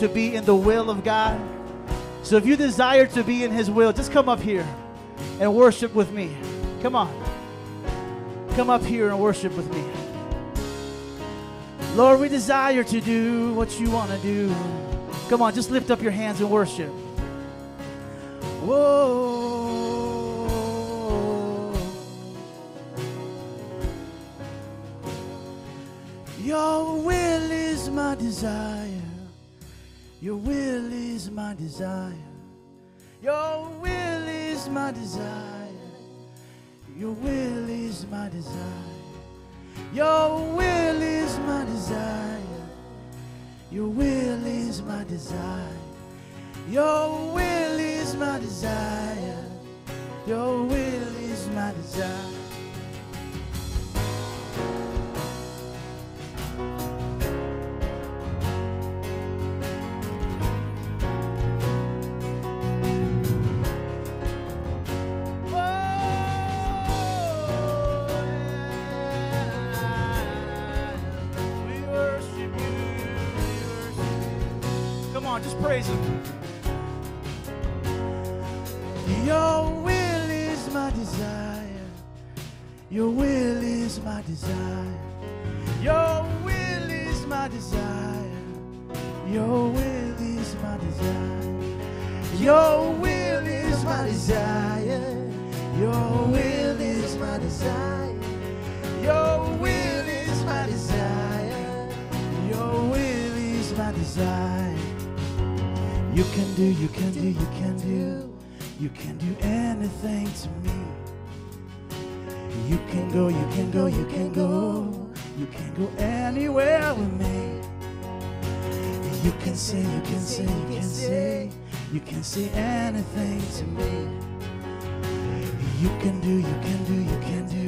to be in the will of God? So if you desire to be in His will, just come up here and worship with me. Come on. Come up here and worship with me. Lord, we desire to do what you want to do. Come on, just lift up your hands and worship. Whoa. Your will is my desire. Your will is my desire. Your will is my desire. Your will is my desire. Your will is my desire. Your will is my desire. Your will is my desire. Your will is my desire. You can do anything to me. You can go, you can go, you can go. You can go anywhere with me. You can say, you can say, you can say. You can say anything to me. You can do, you can do, you can do.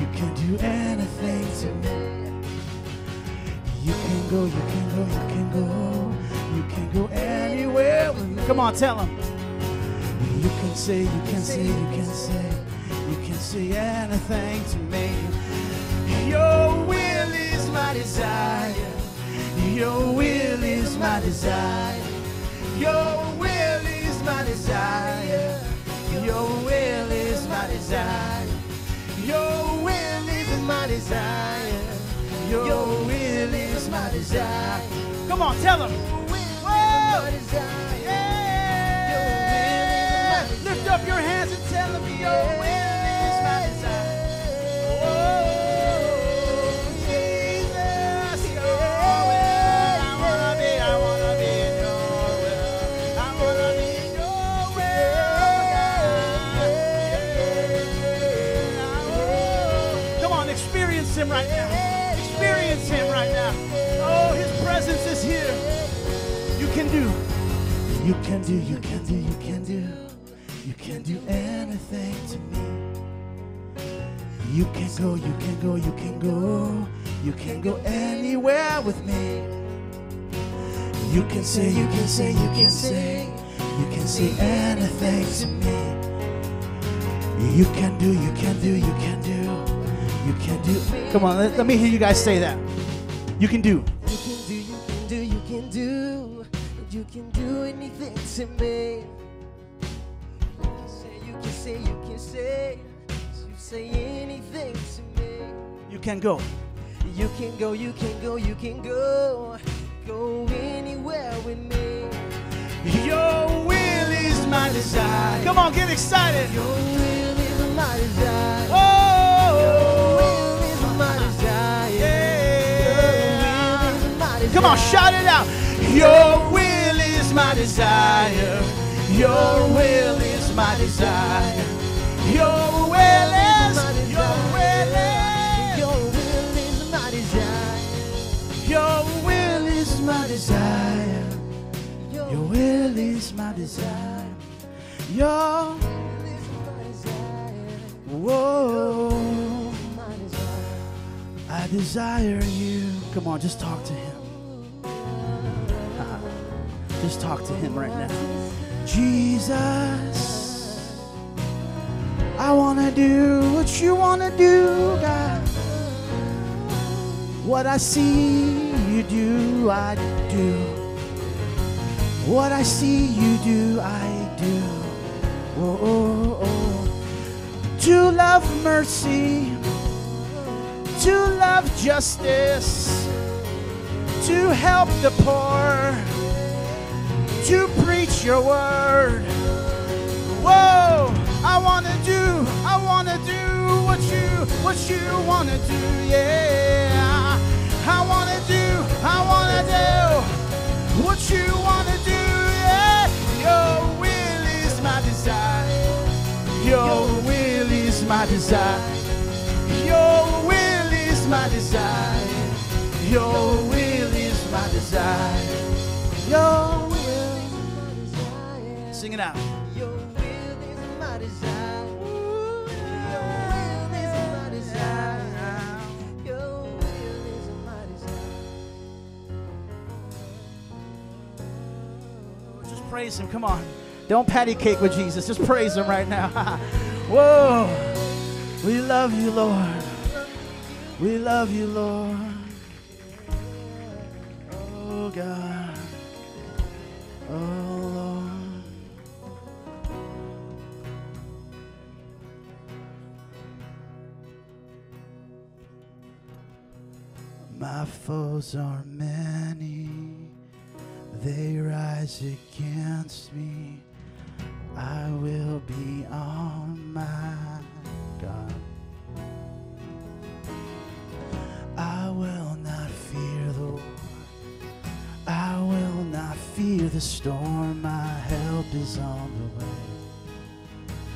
You can do anything to me. You can go, you can go, you can go. You can go anywhere with me. Come on, tell them. Say, you can say, you can say. You can say anything to me. Your will is my desire. Your will is my desire. Your will is my desire. Your will is my desire. Your will is my desire. Your will is my desire. Come on, tell them. Lift up your hands and tell him your oh, yeah. Oh, will is my desire. him right now. Experience him right now. Oh, his presence is here. You can do. You can do. You can do. You do anything to me. You can go, you can go, you can go. You can go anywhere with me. You can say, you can say, you can say. You can say anything to me. You can do, you can do, you can do. You can do. Come on, let, let me hear you guys say that. You can do. You can do, you can do, you can do. You can do anything to me. You can say, you can say, you can say. You say anything to me. You can go. You can go, you can go, you can go. Go anywhere with me. Your will is my desire. Come on, get excited. Your will is my desire. Oh, Your will is my desire. yeah. Your will is my desire. Come on, shout it out. Your will is my desire. Your will is my desire. Your will is, your will is, Your will is my desire. your will is my desire. Your will is my desire. Your, will is my desire. whoa, I desire you. Come on, just talk to him. Uh-uh. Just talk to him right now. Jesus, I want to do what you want to do, God. What I see you do, I do. What I see you do, I do. Oh, oh, oh. To love mercy, to love justice, to help the poor, to preach your word. Whoa, I wanna do, I wanna do what you, what you wanna do, yeah. I wanna do, I wanna do what you wanna do, yeah. Your will is my desire. Your will is my desire. Your will is my desire. Your will is my desire. Your will. Sing it out. Praise him. Come on. Don't patty cake with Jesus. Just praise him right now. Whoa. We love you, Lord. We love you, Lord. Oh, God. Oh, Lord. My foes are many, they rise against me. I will be on my God. I will not fear the war. I will not fear the storm. My help is on the way.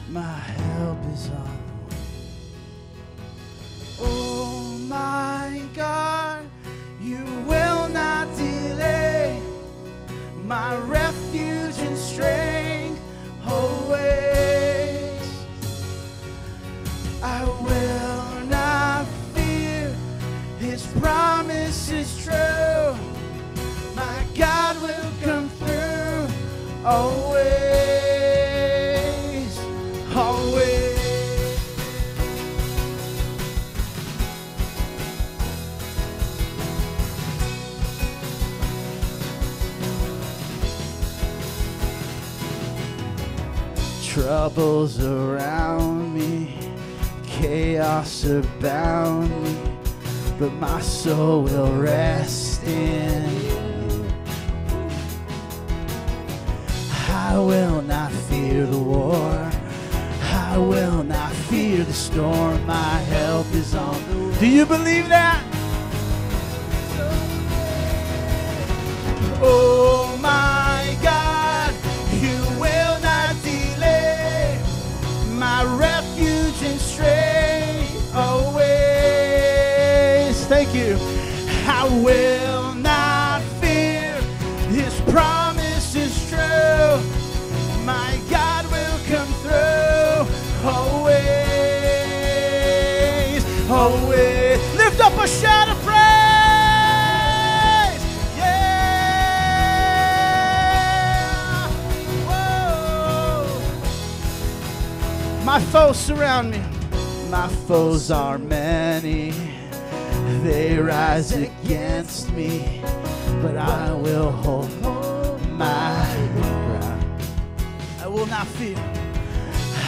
My help is on the way. Oh my God, you will not delay. My refuge and strength always. I will not fear. His promise is true. My God will come through always. Troubles around me, chaos abound me, but my soul will rest in you. I will not fear the war. I will not fear the storm. My help is on the way. Do you believe that? Oh My foes surround me. My foes are many. They rise against me, but I will hold my ground. I will not fear.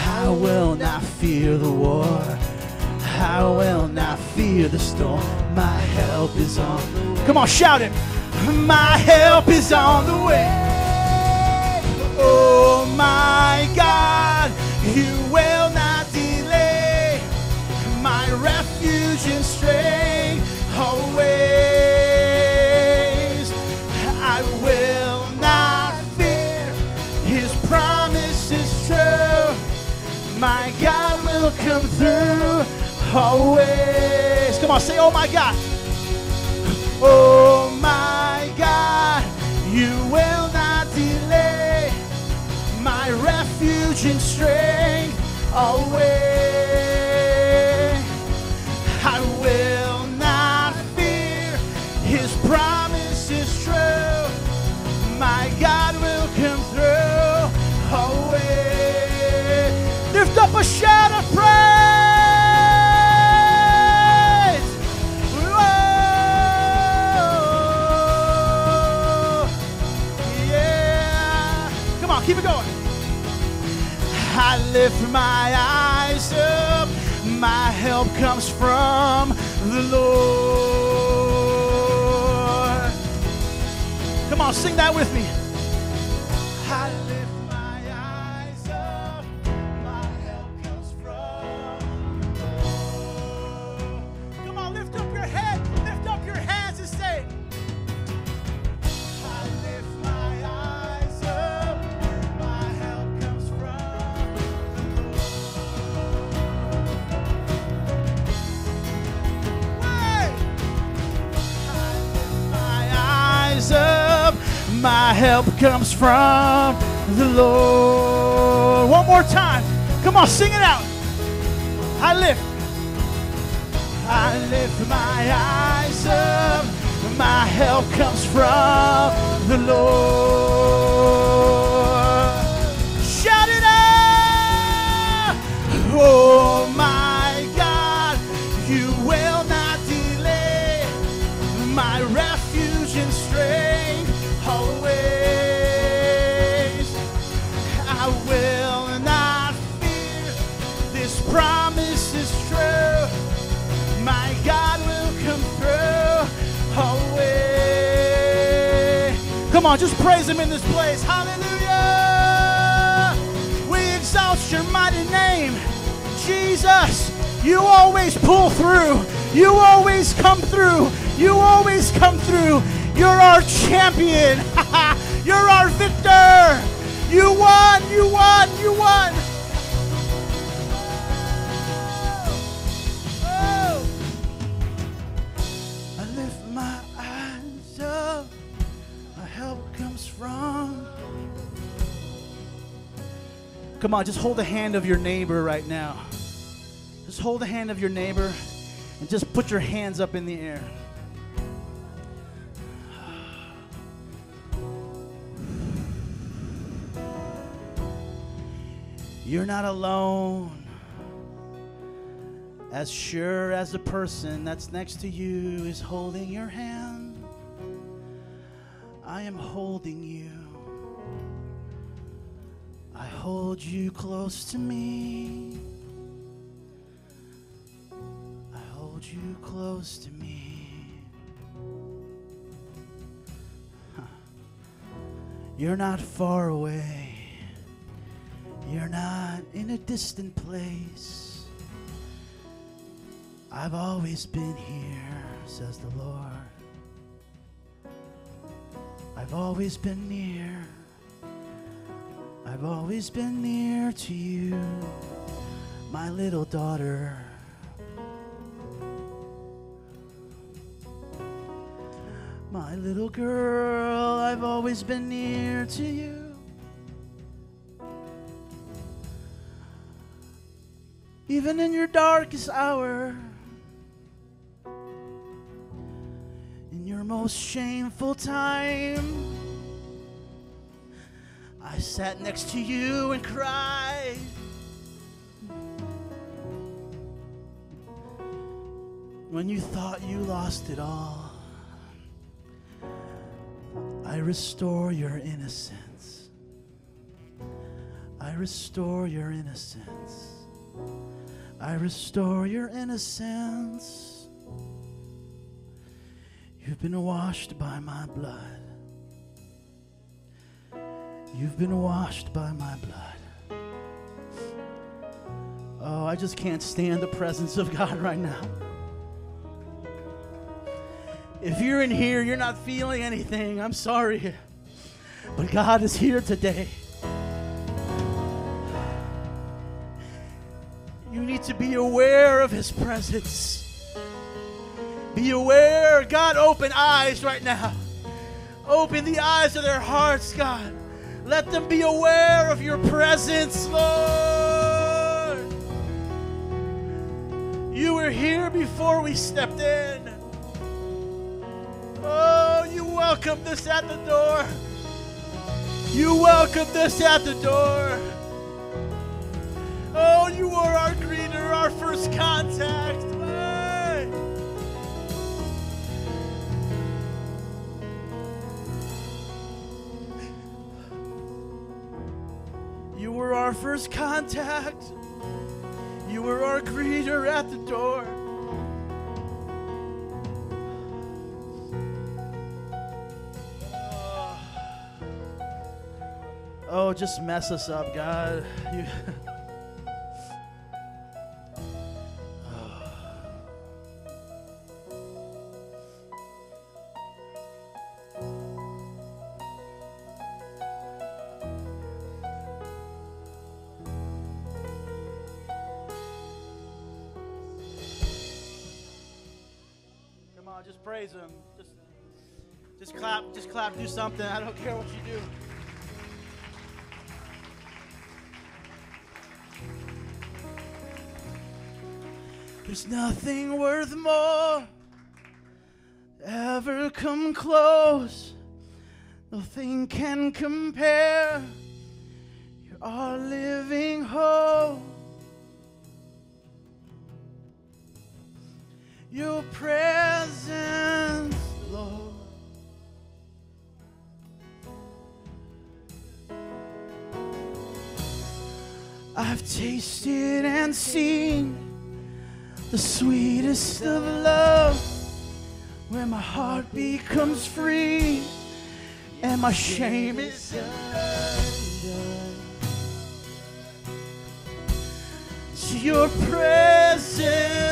I will not fear the war. I will not fear the storm. My help is on the way. Come on, shout it. My help is on the way. Oh my God, strength always. I will not fear. His promise is true. My God will come through always. Come on, say, Oh my God. Oh my God, you will not delay. My refuge and strength always. Lift my eyes up. My help comes from the Lord. Come on, sing that with me. Help comes from the Lord. One more time. Come on, sing it out. I lift. I lift my eyes up. My help comes from the Lord. Shout it out! Oh on, just praise Him in this place. Hallelujah. We exalt your mighty name. Jesus, you always pull through. You always come through. You always come through. You're our champion. You're our victor. You won. You won. You won. Come on, just hold the hand of your neighbor right now. Just hold the hand of your neighbor and just put your hands up in the air. You're not alone. As sure as the person that's next to you is holding your hand, I am holding you. I hold you close to me. I hold you close to me. You're not far away. You're not in a distant place. I've always been here, says the Lord. I've always been near. I've always been near to you, my little daughter. My little girl, I've always been near to you. Even in your darkest hour, in your most shameful time, I sat next to you and cried. When you thought you lost it all, I restore your innocence. I restore your innocence. I restore your innocence. You've been washed by my blood. You've been washed by my blood. Oh, I just can't stand the presence of God right now. If you're in here, you're not feeling anything, I'm sorry. But God is here today. You need to be aware of His presence. Be aware. God, open eyes right now. Open the eyes of their hearts, God. Let them be aware of your presence, Lord. You were here before we stepped in. Oh, you welcomed us at the door. You welcomed us at the door. Oh, you were our greeter, our first contact. You were our first contact. You were our greeter at the door. Oh, just mess us up, God. You praise him. Just just clap, just clap, do something. I don't care what you do. There's nothing worth more ever come close. Nothing can compare. You're our living hope. Your presence, Lord. I've tasted and seen the sweetest of love where my heart becomes free and my shame is undone. To your presence.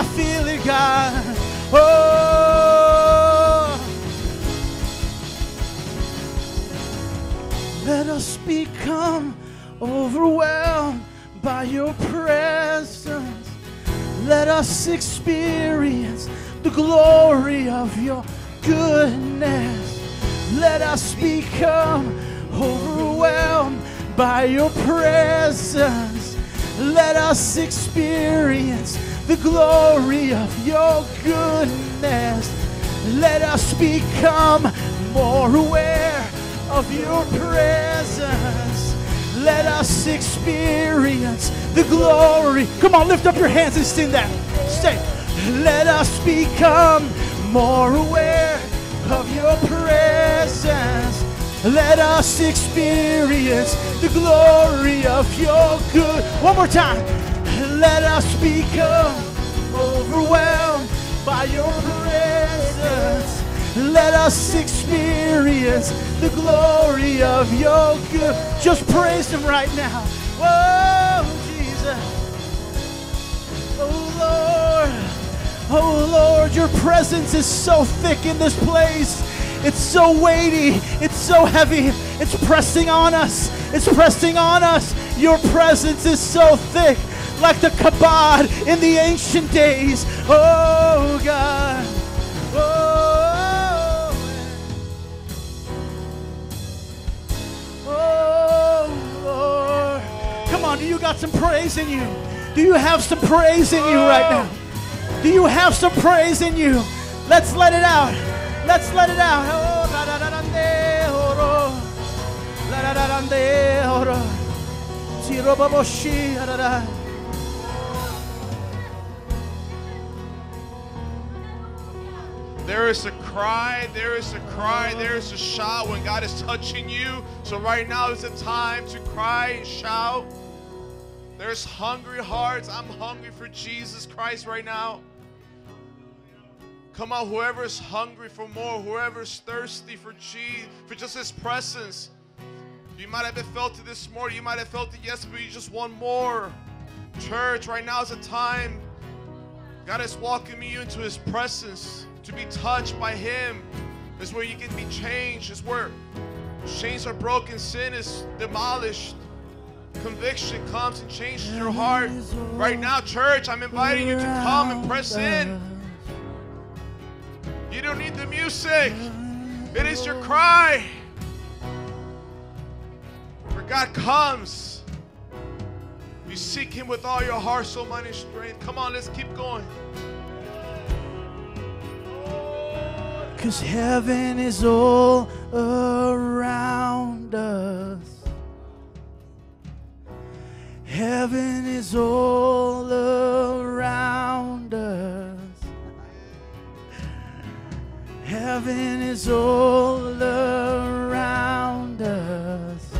I feel it, God. Oh. Let us become overwhelmed by your presence. Let us experience the glory of your goodness. Let us become overwhelmed by your presence. Let us experience the glory of your goodness. Let us become more aware of your presence. Let us experience the glory. Come on, lift up your hands and sing that. Say, let us become more aware of your presence. Let us experience the glory of your good. One more time. Let us become overwhelmed by your presence. Let us experience the glory of your good. Just praise him right now. Whoa, Jesus. Oh, Lord. Oh, Lord, your presence is so thick in this place. It's so weighty. It's so heavy. It's pressing on us. It's pressing on us. Your presence is so thick, like the kabod in the ancient days. Oh, God. Oh, Lord. Come on, do you got some praise in you? Do you have some praise in you right now? Do you have some praise in you? Let's let it out. Let's let it out. Oh, la, There is a cry, there is a cry, there is a shout when God is touching you. So right now is the time to cry and shout. There's hungry hearts. I'm hungry for Jesus Christ right now. Come on, whoever is hungry for more, whoever is thirsty for Jesus, for just His presence. You might have felt it this morning. You might have felt it yesterday, but you just want more. Church, right now is the time. God is welcoming you into His presence to be touched by Him. Is where you can be changed. Is where chains are broken, sin is demolished. Conviction comes and changes your heart. Right now, church, I'm inviting you to come and press in. You don't need the music. It is your cry. For God comes. You seek Him with all your heart, soul, mind, and strength. Come on, let's keep going. Cause heaven is all around us. Heaven is all around us. Heaven is all around us.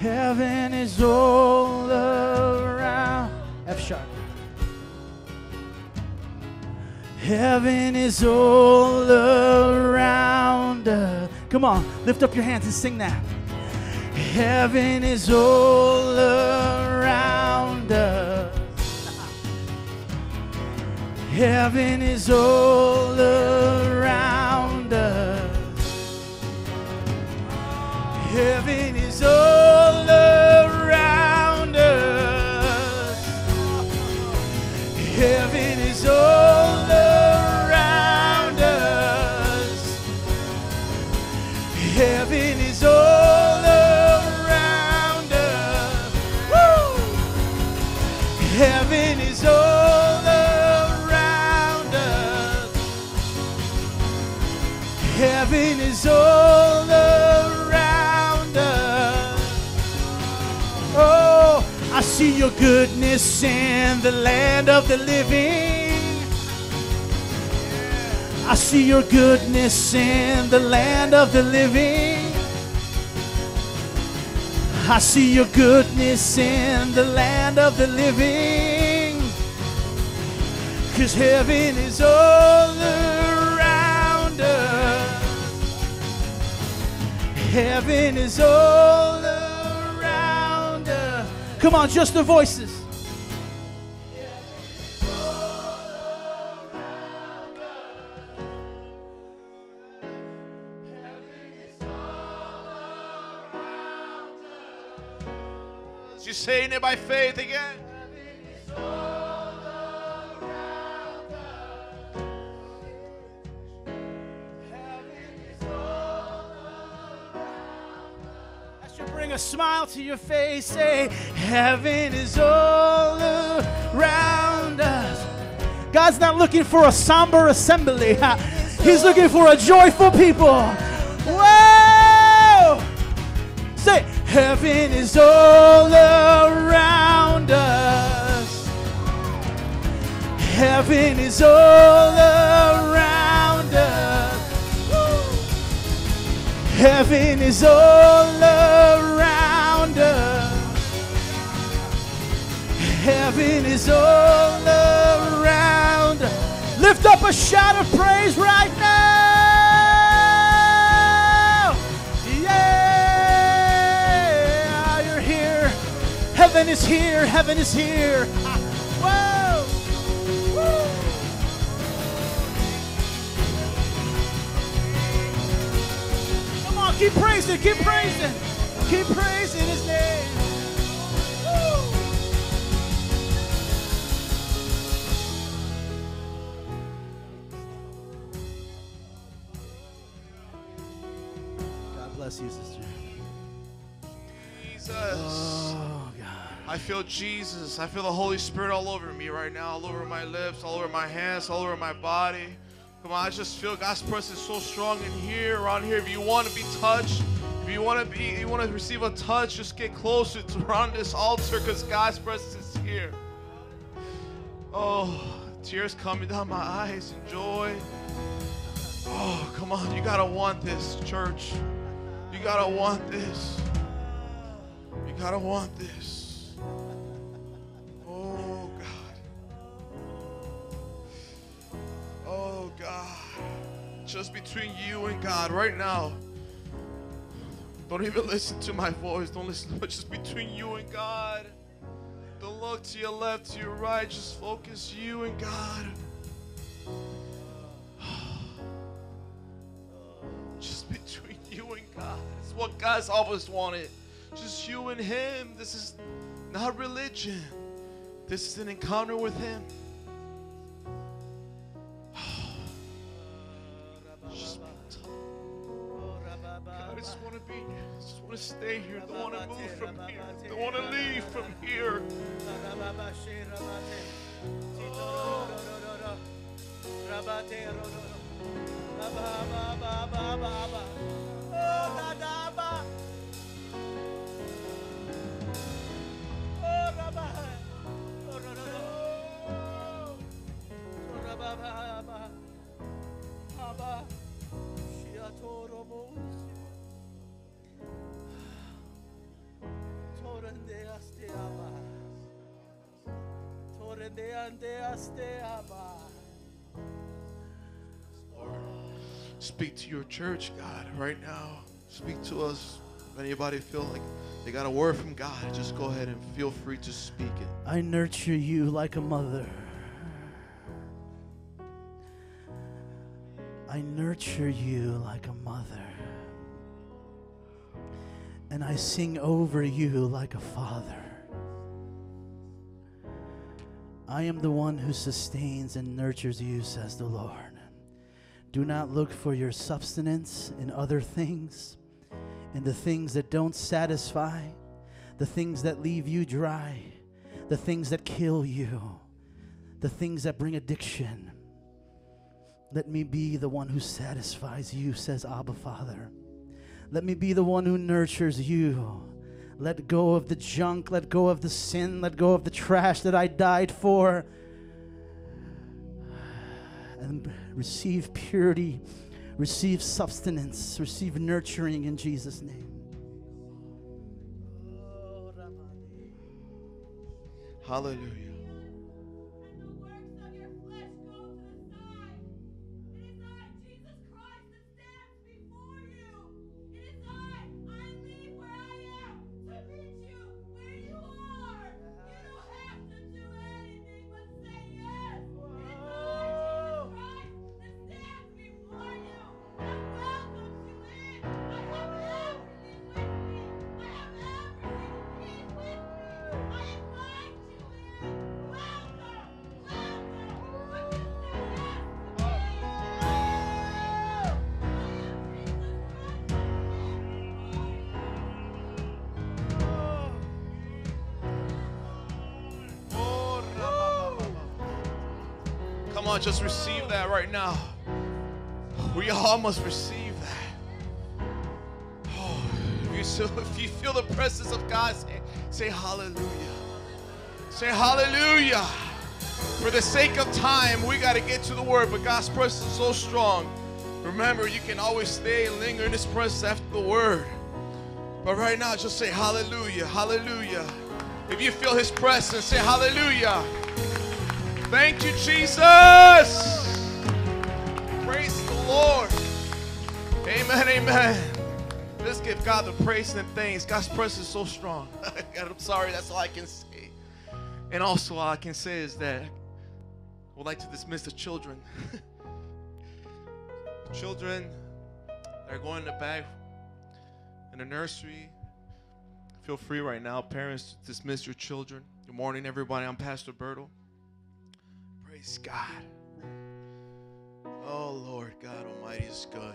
Heaven is all around. F sharp. Heaven is all around us. Come on, lift up your hands and sing that. Heaven is all around us. Heaven is all around us. Heaven is all your goodness in the land of the living. I see your goodness in the land of the living. I see your goodness in the land of the living. Cause heaven is all around us. Heaven is all. Come on, just the voices. You saying it by faith again. Smile to your face. Say, Heaven is all around us. God's not looking for a somber assembly, He's looking for a joyful people. Whoa! Say, Heaven is all around us. Heaven is all around us. Heaven is all around Heaven is all around. Lift up a shout of praise right now. Yeah, you're here. Heaven is here. Heaven is here. Whoa. Woo. Come on, keep praising, keep praising, keep praising His name. Feel Jesus. I feel the Holy Spirit all over me right now, all over my lips, all over my hands, all over my body. Come on, I just feel God's presence so strong in here, around here. If you want to be touched, if you want to be, you want to receive a touch, just get closer to around this altar because God's presence is here. Oh, tears coming down my eyes and joy. Oh, come on, you gotta want this, church. You gotta want this. You gotta want this. God. Just between you and God right now. Don't even listen to my voice. Don't listen, but just between you and God. Don't look to your left, to your right. Just focus you and God. Just between you and God. It's what God's always wanted. Just you and Him. This is not religion. This is an encounter with Him. Just want to be, I just want to stay here. Don't want to move from here. Don't want to leave from here. Lord, speak to your church, God, right now. Speak to us. If anybody feel like they got a word from God, just go ahead and feel free to speak it. I nurture you like a mother. I nurture you like a mother. And I sing over you like a father. I am the one who sustains and nurtures you, says the Lord. Do not look for your substance in other things, in the things that don't satisfy, the things that leave you dry, the things that kill you, the things that bring addiction. Let me be the one who satisfies you, says Abba Father. Let me be the one who nurtures you. Let go of the junk, let go of the sin, let go of the trash that I died for. And receive purity, receive sustenance, receive nurturing in Jesus' name. Hallelujah. Right now. We all must receive that. Oh, if you So if you feel the presence of God, say, say hallelujah. Say hallelujah. For the sake of time, we got to get to the word, but God's presence is so strong. Remember, you can always stay and linger in His presence after the word. But right now, just say hallelujah, hallelujah. If you feel His presence, say hallelujah. Thank you, Jesus. Amen, amen. Let's give God the praise and thanks. God's presence is so strong. God, I'm sorry, that's all I can say. And also, all I can say is that I would like to dismiss the children. children that are going in the back in the nursery. Feel free right now, parents, to dismiss your children. Good morning, everybody. I'm Pastor Bertle. Praise God. Oh, Lord God Almighty is good.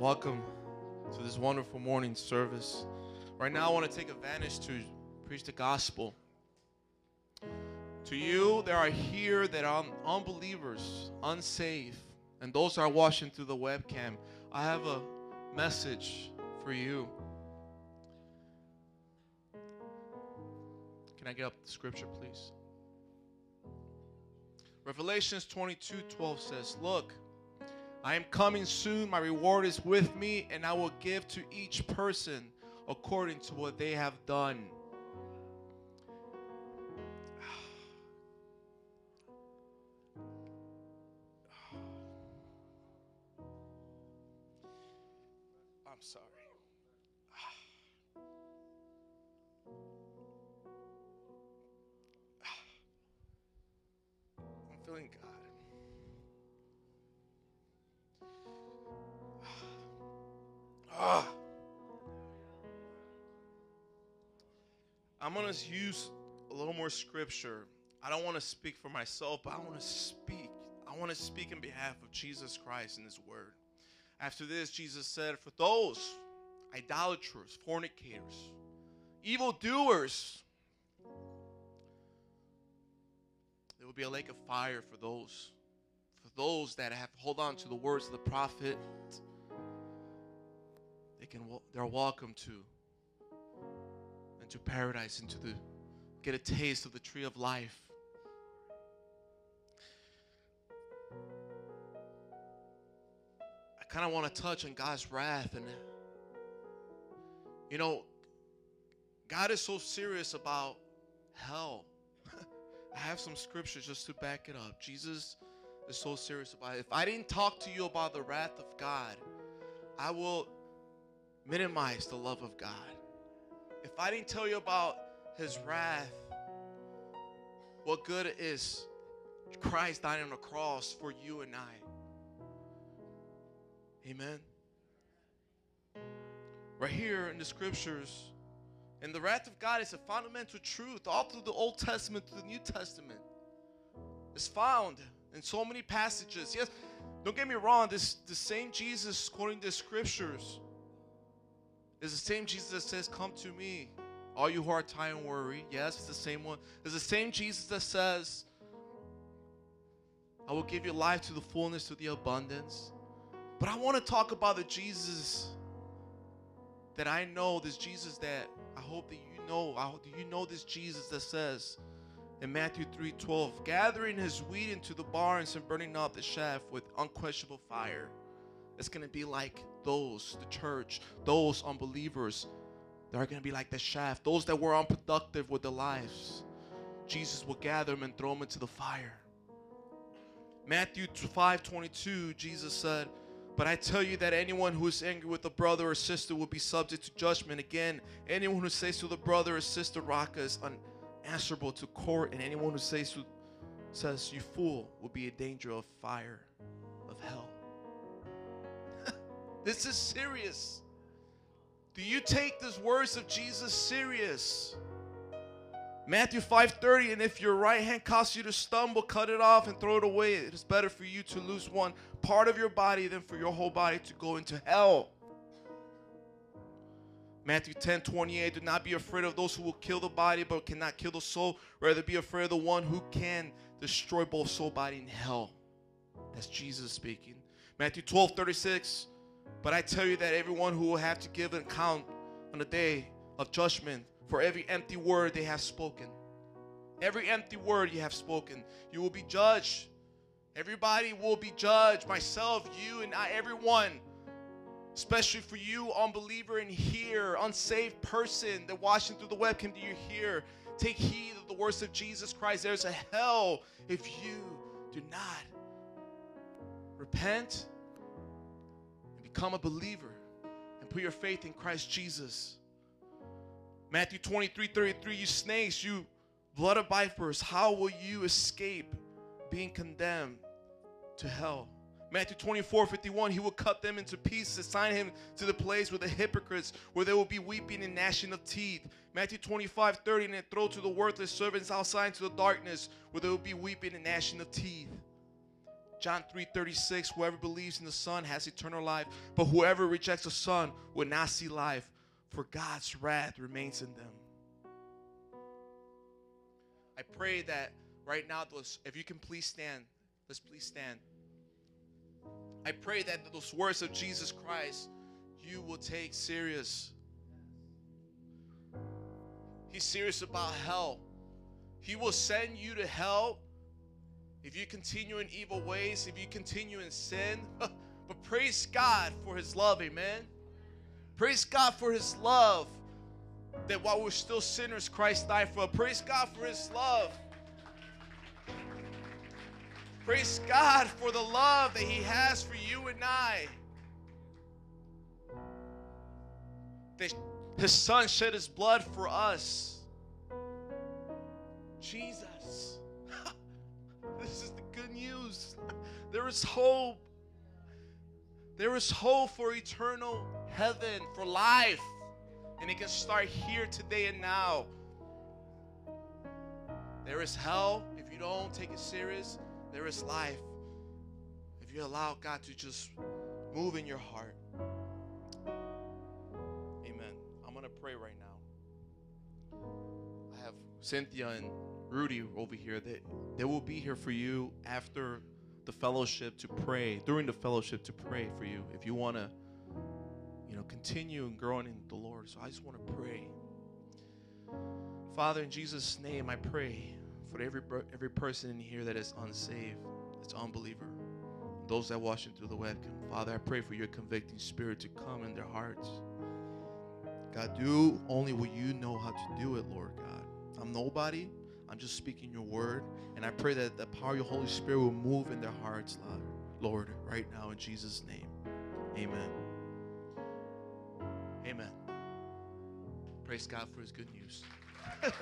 Welcome to this wonderful morning service. Right now, I want to take advantage to preach the gospel. To you, there are here that are unbelievers, unsaved, and those are watching through the webcam. I have a message for you. Can I get up the scripture, please? Revelations 22 12 says, Look, I am coming soon. My reward is with me, and I will give to each person according to what they have done. I'm going to use a little more scripture. I don't want to speak for myself, but I want to speak. I want to speak in behalf of Jesus Christ in His Word. After this, Jesus said, For those idolaters, fornicators, evildoers, there will be a lake of fire for those. For those that have hold on to the words of the prophet, they can they're welcome to into paradise, into the get a taste of the tree of life. I kind of want to touch on God's wrath and you know God is so serious about hell. I have some scriptures just to back it up. Jesus is so serious about it. If I didn't talk to you about the wrath of God, I will minimize the love of God. If I didn't tell you about his wrath, what good is Christ dying on the cross for you and I? Amen. Right here in the scriptures, and the wrath of God is a fundamental truth all through the Old Testament to the New Testament. It's found in so many passages. Yes, don't get me wrong, this the same Jesus quoting the scriptures is the same Jesus that says, Come to me, all you who are tired and worry. Yes, it's the same one. It's the same Jesus that says, I will give you life to the fullness, to the abundance. But I want to talk about the Jesus that I know, this Jesus that I hope that you know. I hope, you know this Jesus that says in Matthew 3:12, gathering his wheat into the barns and burning up the shaft with unquestionable fire. It's gonna be like those, the church, those unbelievers that are gonna be like the shaft, those that were unproductive with their lives. Jesus will gather them and throw them into the fire. Matthew 5:22, Jesus said, but I tell you that anyone who is angry with a brother or sister will be subject to judgment. Again, anyone who says to the brother or sister, Raca is unanswerable to court, and anyone who says to says you fool will be in danger of fire. This is serious. Do you take these words of Jesus serious? Matthew 5:30 and if your right hand causes you to stumble cut it off and throw it away it is better for you to lose one part of your body than for your whole body to go into hell. Matthew 10:28 do not be afraid of those who will kill the body but cannot kill the soul rather be afraid of the one who can destroy both soul body and hell. That's Jesus speaking. Matthew 12:36 But I tell you that everyone who will have to give an account on the day of judgment for every empty word they have spoken. Every empty word you have spoken, you will be judged. Everybody will be judged. Myself, you, and I, everyone. Especially for you, unbeliever in here, unsaved person that watching through the webcam, do you hear? Take heed of the words of Jesus Christ. There's a hell if you do not repent become a believer and put your faith in Christ Jesus. Matthew 23 33, you snakes, you blood of vipers, how will you escape being condemned to hell? Matthew 24 51, he will cut them into pieces, assign him to the place with the hypocrites, where there will be weeping and gnashing of teeth. Matthew 25 30, and throw to the worthless servants outside into the darkness, where there will be weeping and gnashing of teeth. John 3 36, whoever believes in the Son has eternal life, but whoever rejects the Son will not see life, for God's wrath remains in them. I pray that right now, those, if you can please stand, let's please stand. I pray that those words of Jesus Christ you will take serious. He's serious about hell. He will send you to hell if you continue in evil ways, if you continue in sin. but praise God for His love, amen. Praise God for His love that while we're still sinners, Christ died for us. Praise God for His love. Praise God for the love that He has for you and I. That His Son shed His blood for us. Jesus. this is the good news. There is hope. There is hope for eternal heaven, for life. And it can start here today and now. There is hell if you don't take it serious. There is life if you allow God to just move in your heart. Amen. I'm going to pray right now. I have Cynthia and Rudy over here that they will be here for you after the fellowship to pray, during the fellowship to pray for you if you want to you know continue and growing in the Lord. So I just want to pray. Father in Jesus name I pray for every every person in here that is unsaved, that's unbeliever. Those that watching through the webcam. Father, I pray for your convicting spirit to come in their hearts. God, do only what you know how to do it, Lord God. I'm nobody. I'm just speaking your word. And I pray that the power of your Holy Spirit will move in their hearts, Lord, right now in Jesus' name. Amen. Amen. Praise God for his good news.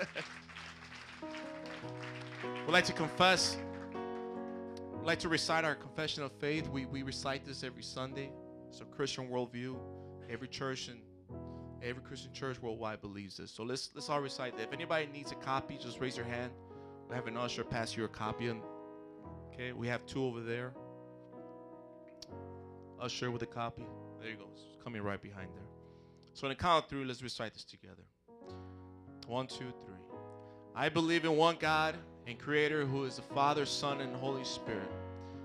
We'd like to confess. We'd like to recite our confession of faith. We, we recite this every Sunday. A Christian worldview. Every church and every Christian church worldwide believes this. So let's let's all recite that. If anybody needs a copy, just raise your hand. We'll have an usher pass you a copy. And, okay, we have two over there. Usher with a copy. There you go. It's coming right behind there. So, on the count of three, let's recite this together. One, two, three. I believe in one God and Creator who is the Father, Son, and Holy Spirit.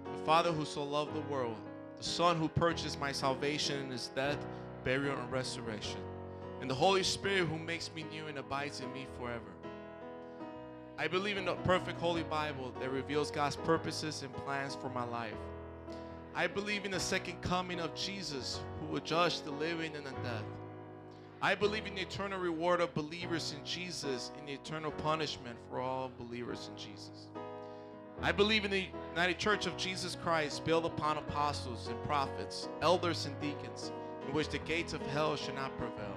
The Father who so loved the world, the Son who purchased my salvation in his death, burial, and resurrection, and the Holy Spirit who makes me new and abides in me forever. I believe in the perfect Holy Bible that reveals God's purposes and plans for my life. I believe in the second coming of Jesus who will judge the living and the dead. I believe in the eternal reward of believers in Jesus and the eternal punishment for all believers in Jesus. I believe in the United Church of Jesus Christ, built upon apostles and prophets, elders and deacons, in which the gates of hell shall not prevail.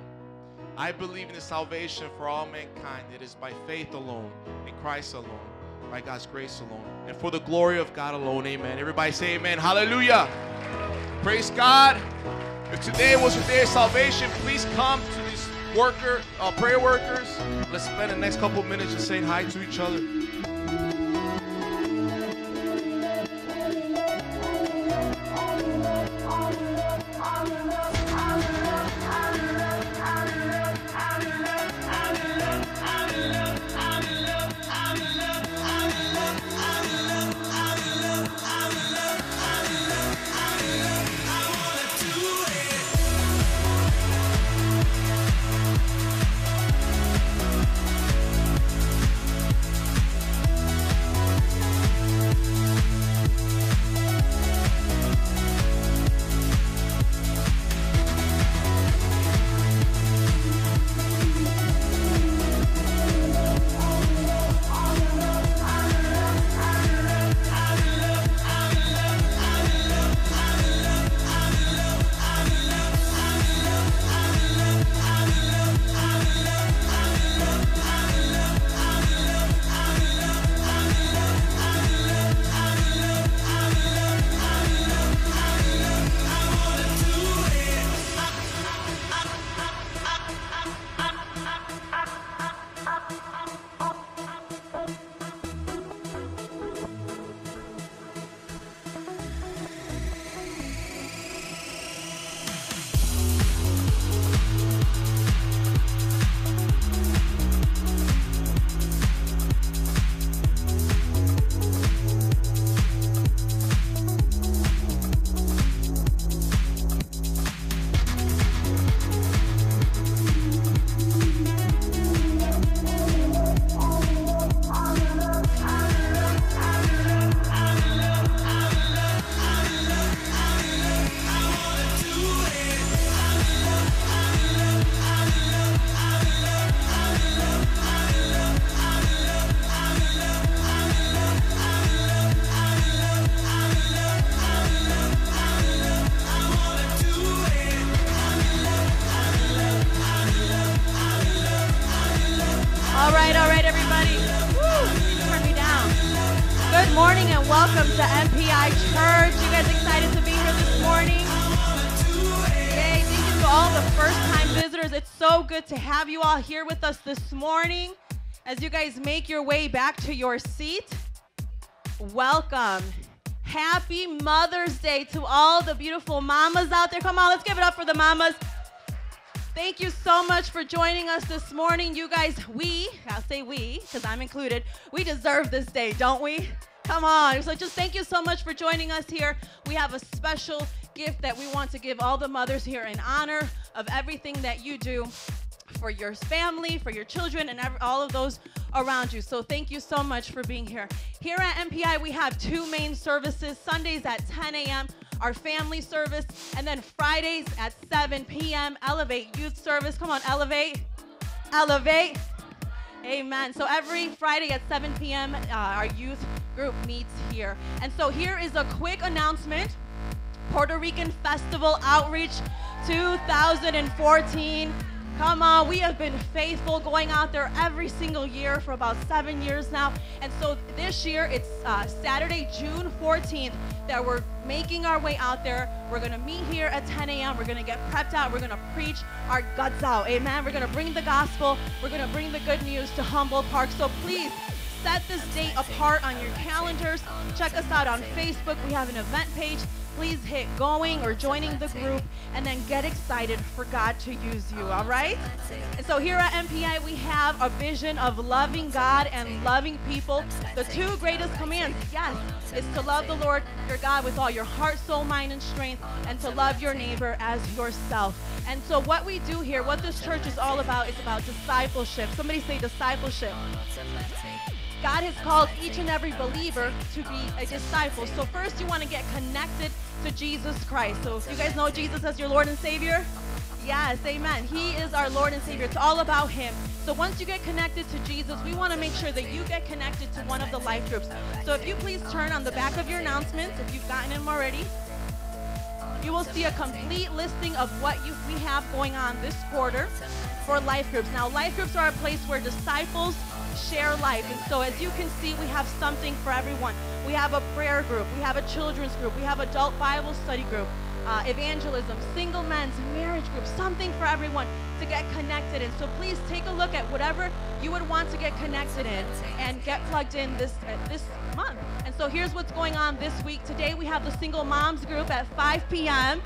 I believe in the salvation for all mankind. It is by faith alone, in Christ alone, by God's grace alone, and for the glory of God alone. Amen. Everybody say amen. Hallelujah. Praise God. If today was your day of salvation, please come to these worker, uh, prayer workers. Let's spend the next couple minutes just saying hi to each other. Have you all here with us this morning. As you guys make your way back to your seat, welcome. Happy Mother's Day to all the beautiful mamas out there. Come on, let's give it up for the mamas. Thank you so much for joining us this morning. You guys, we, I'll say we, because I'm included, we deserve this day, don't we? Come on. So just thank you so much for joining us here. We have a special gift that we want to give all the mothers here in honor of everything that you do for your family, for your children, and all of those around you. So thank you so much for being here. Here at MPI, we have two main services Sundays at 10 a.m., our family service, and then Fridays at 7 p.m., Elevate Youth Service. Come on, Elevate. Elevate. Amen. So every Friday at 7 p.m., uh, our youth group meets here. And so here is a quick announcement Puerto Rican Festival Outreach 2014. Come on, we have been faithful going out there every single year for about seven years now. And so this year, it's uh, Saturday, June 14th, that we're making our way out there. We're going to meet here at 10 a.m. We're going to get prepped out. We're going to preach our guts out. Amen. We're going to bring the gospel. We're going to bring the good news to Humboldt Park. So please, set this date apart on your calendars. Check us out on Facebook. We have an event page. Please hit going or joining the group and then get excited for God to use you, all right? And so here at MPI, we have a vision of loving God and loving people. The two greatest commands, yes, is to love the Lord your God with all your heart, soul, mind, and strength, and to love your neighbor as yourself. And so what we do here, what this church is all about, is about discipleship. Somebody say discipleship. God has called each and every believer to be a disciple. So first you want to get connected to Jesus Christ. So if you guys know Jesus as your Lord and Savior, yes, amen. He is our Lord and Savior. It's all about him. So once you get connected to Jesus, we want to make sure that you get connected to one of the life groups. So if you please turn on the back of your announcements, if you've gotten them already, you will see a complete listing of what you, we have going on this quarter for life groups. Now, life groups are a place where disciples share life. And so, as you can see, we have something for everyone. We have a prayer group, we have a children's group, we have adult Bible study group, uh, evangelism, single men's marriage group, something for everyone to get connected in. So, please take a look at whatever you would want to get connected in and get plugged in this uh, this month. And so, here's what's going on this week. Today, we have the single moms group at 5 p.m.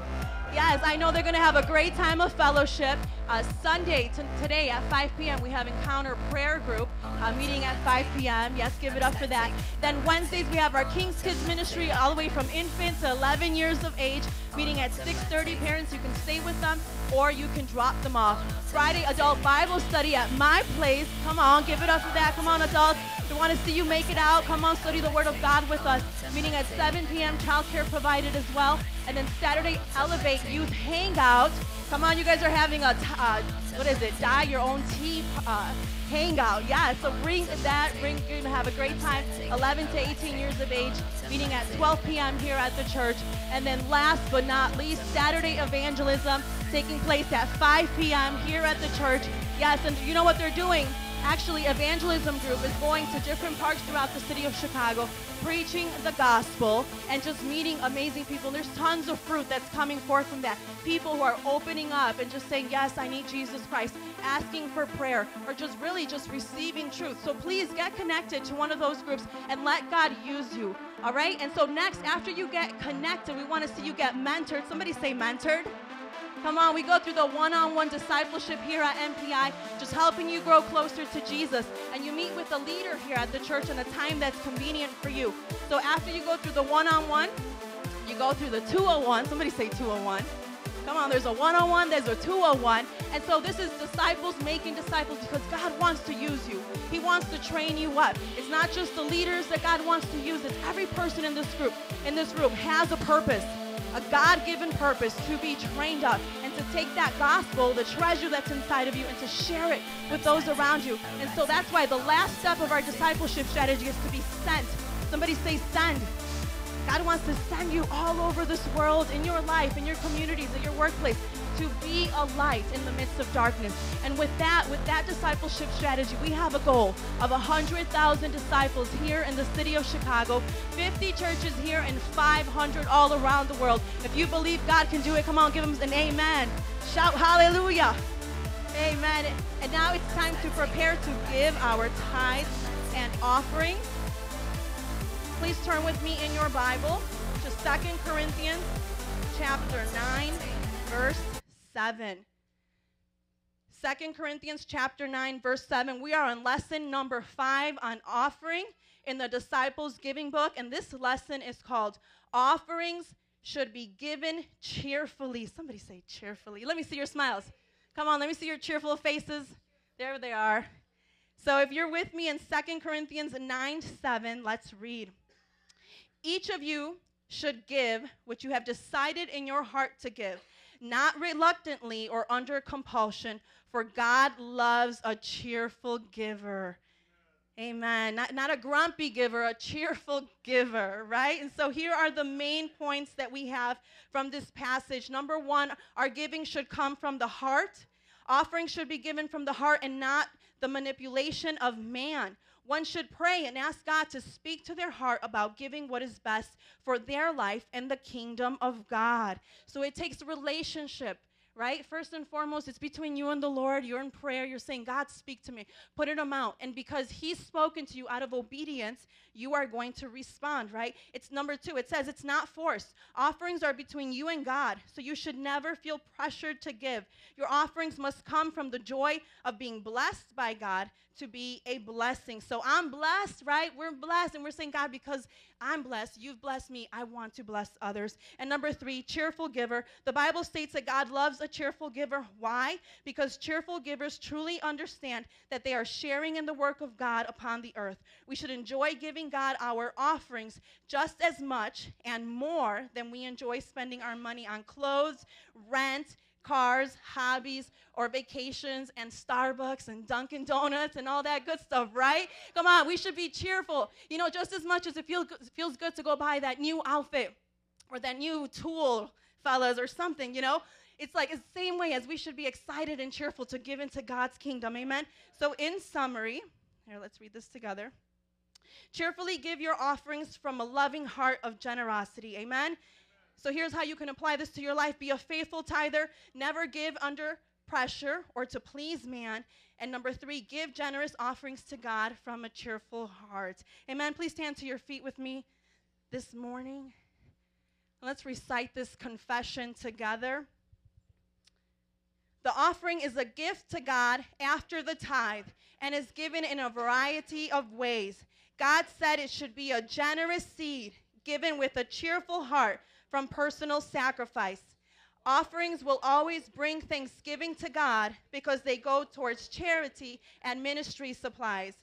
Yes, I know they're going to have a great time of fellowship. Uh, Sunday, today at 5 p.m., we have Encounter Prayer Group uh, meeting at 5 p.m. Yes, give it up for that. Then Wednesdays, we have our King's Kids Ministry all the way from infant to 11 years of age meeting at 6.30. Parents, you can stay with them or you can drop them off. Friday, Adult Bible Study at my place. Come on, give it up for that. Come on, adults. We want to see you make it out. Come on, study the Word of God with us. Meeting at 7 p.m., childcare provided as well. And then Saturday, Elevate Youth Hangout. Come on, you guys are having a uh, what is it, dye your own tea uh, hangout. Yeah, so bring that, bring, you're to have a great time. 11 to 18 years of age, meeting at 12 p.m. here at the church. And then last but not least, Saturday evangelism taking place at 5 p.m. here at the church. Yes, and you know what they're doing? Actually, evangelism group is going to different parks throughout the city of Chicago, preaching the gospel and just meeting amazing people. And there's tons of fruit that's coming forth from that. People who are opening up and just saying, Yes, I need Jesus Christ, asking for prayer, or just really just receiving truth. So please get connected to one of those groups and let God use you. All right? And so, next, after you get connected, we want to see you get mentored. Somebody say mentored. Come on, we go through the one on one discipleship here at MPI, just helping you grow closer to Jesus. And you meet with a leader here at the church in a time that's convenient for you. So after you go through the one on one, you go through the 201. Somebody say 201. Come on, there's a one on one, there's a 201. And so this is disciples making disciples because God wants to use you. He wants to train you up. It's not just the leaders that God wants to use, it's every person in this group, in this room has a purpose a God given purpose to be trained up and to take that gospel, the treasure that's inside of you, and to share it with those around you. And so that's why the last step of our discipleship strategy is to be sent. Somebody say, send. God wants to send you all over this world, in your life, in your communities, in your workplace. To be a light in the midst of darkness. And with that, with that discipleship strategy, we have a goal of 100,000 disciples here in the city of Chicago, 50 churches here, and 500 all around the world. If you believe God can do it, come on, give him an amen. Shout hallelujah. Amen. And now it's time to prepare to give our tithes and offerings. Please turn with me in your Bible to Second Corinthians chapter 9, verse 7. 2 Corinthians chapter 9, verse 7. We are on lesson number 5 on offering in the disciples giving book. And this lesson is called Offerings Should Be Given Cheerfully. Somebody say cheerfully. Let me see your smiles. Come on, let me see your cheerful faces. There they are. So if you're with me in 2 Corinthians 9 7, let's read. Each of you should give what you have decided in your heart to give, not reluctantly or under compulsion, for God loves a cheerful giver. Amen. Not, not a grumpy giver, a cheerful giver, right? And so here are the main points that we have from this passage. Number one, our giving should come from the heart. Offering should be given from the heart and not the manipulation of man. One should pray and ask God to speak to their heart about giving what is best for their life and the kingdom of God. So it takes relationship right? First and foremost, it's between you and the Lord. You're in prayer. You're saying, God, speak to me. Put an amount. And because He's spoken to you out of obedience, you are going to respond, right? It's number two. It says it's not forced. Offerings are between you and God. So you should never feel pressured to give. Your offerings must come from the joy of being blessed by God to be a blessing. So I'm blessed, right? We're blessed. And we're saying, God, because I'm blessed, you've blessed me, I want to bless others. And number three, cheerful giver. The Bible states that God loves a cheerful giver. Why? Because cheerful givers truly understand that they are sharing in the work of God upon the earth. We should enjoy giving God our offerings just as much and more than we enjoy spending our money on clothes, rent, cars, hobbies, or vacations and Starbucks and Dunkin' Donuts and all that good stuff, right? Come on, we should be cheerful. You know, just as much as it feels, feels good to go buy that new outfit or that new tool, fellas, or something, you know? It's like the same way as we should be excited and cheerful to give into God's kingdom. Amen. So, in summary, here, let's read this together. Cheerfully give your offerings from a loving heart of generosity. Amen. So here's how you can apply this to your life be a faithful tither, never give under pressure or to please man. And number three, give generous offerings to God from a cheerful heart. Amen. Please stand to your feet with me this morning. Let's recite this confession together. The offering is a gift to God after the tithe and is given in a variety of ways. God said it should be a generous seed given with a cheerful heart from personal sacrifice. Offerings will always bring thanksgiving to God because they go towards charity and ministry supplies.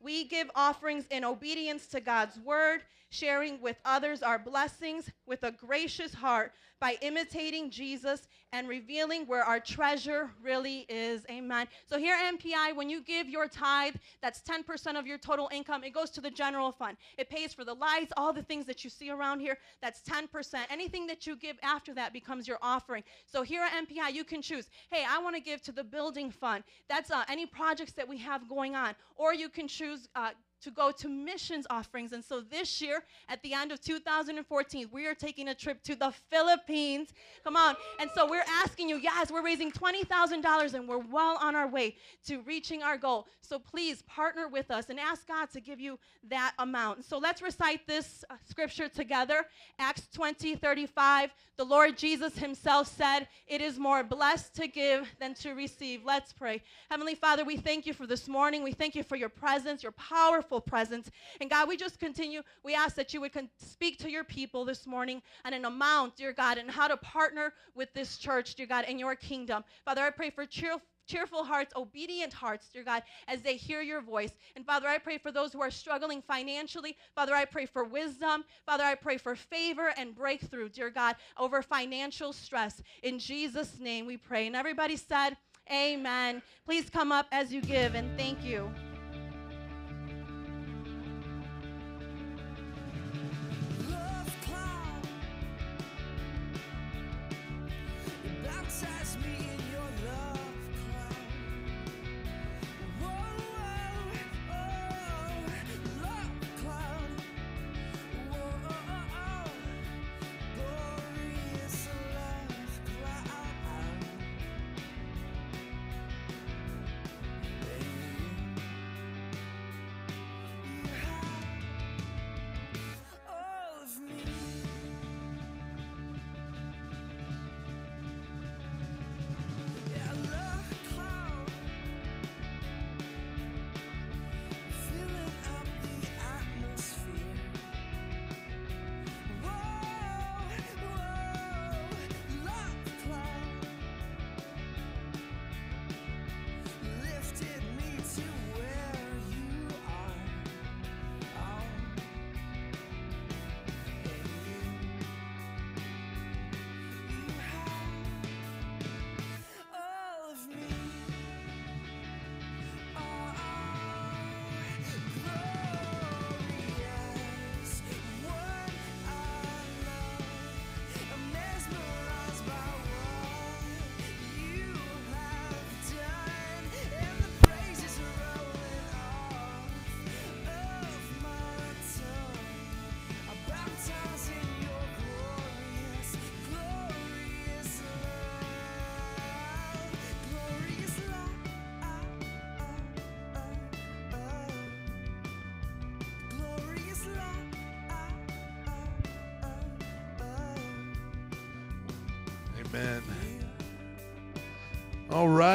We give offerings in obedience to God's word, sharing with others our blessings with a gracious heart by imitating Jesus and revealing where our treasure really is. Amen. So here at MPI, when you give your tithe, that's 10% of your total income, it goes to the general fund. It pays for the lights, all the things that you see around here, that's 10%. Anything that you give after that becomes your offering. So here at MPI, you can choose, hey, I want to give to the building fund. That's uh, any projects that we have going on. Or you can choose uh, to go to missions offerings. And so this year, at the end of 2014, we are taking a trip to the Philippines. Come on. And so we're asking you, yes, we're raising $20,000 and we're well on our way to reaching our goal. So please partner with us and ask God to give you that amount. So let's recite this uh, scripture together. Acts 20, 35. The Lord Jesus himself said, It is more blessed to give than to receive. Let's pray. Heavenly Father, we thank you for this morning. We thank you for your presence, your powerful powerful presence. And God, we just continue. We ask that you would con- speak to your people this morning and an amount, dear God, and how to partner with this church, dear God, in your kingdom. Father, I pray for cheerful cheerful hearts, obedient hearts, dear God, as they hear your voice. And Father, I pray for those who are struggling financially. Father, I pray for wisdom. Father, I pray for favor and breakthrough, dear God, over financial stress. In Jesus' name we pray. And everybody said, Amen. Please come up as you give, and thank you. Love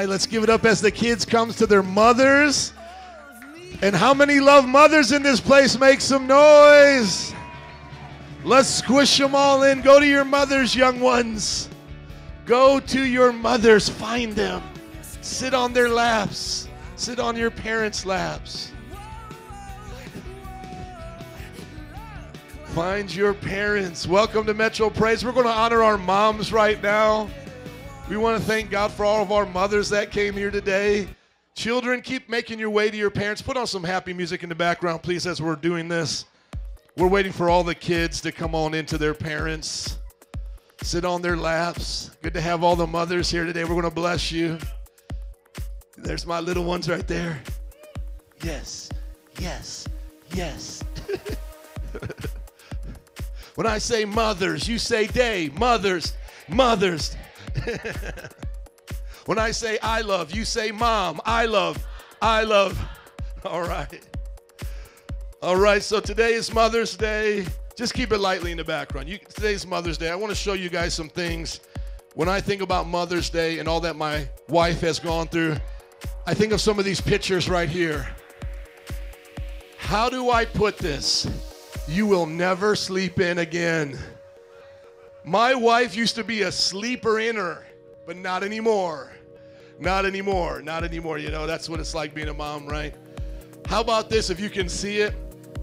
right, let's give it up as the kids comes to their mothers. And how many love mothers in this place? Make some noise. Let's squish them all in. Go to your mothers, young ones. Go to your mothers. Find them. Sit on their laps. Sit on your parents' laps. Find your parents. Welcome to Metro Praise. We're going to honor our moms right now. We want to thank God for all of our mothers that came here today. Children, keep making your way to your parents. Put on some happy music in the background, please, as we're doing this. We're waiting for all the kids to come on into their parents, sit on their laps. Good to have all the mothers here today. We're going to bless you. There's my little ones right there. Yes, yes, yes. when I say mothers, you say day. Mothers, mothers. when I say I love, you say mom. I love, I love. All right. All right, so today is Mother's Day. Just keep it lightly in the background. You, today's Mother's Day. I want to show you guys some things. When I think about Mother's Day and all that my wife has gone through, I think of some of these pictures right here. How do I put this? You will never sleep in again. My wife used to be a sleeper inner, but not anymore. Not anymore. Not anymore. You know, that's what it's like being a mom, right? How about this if you can see it?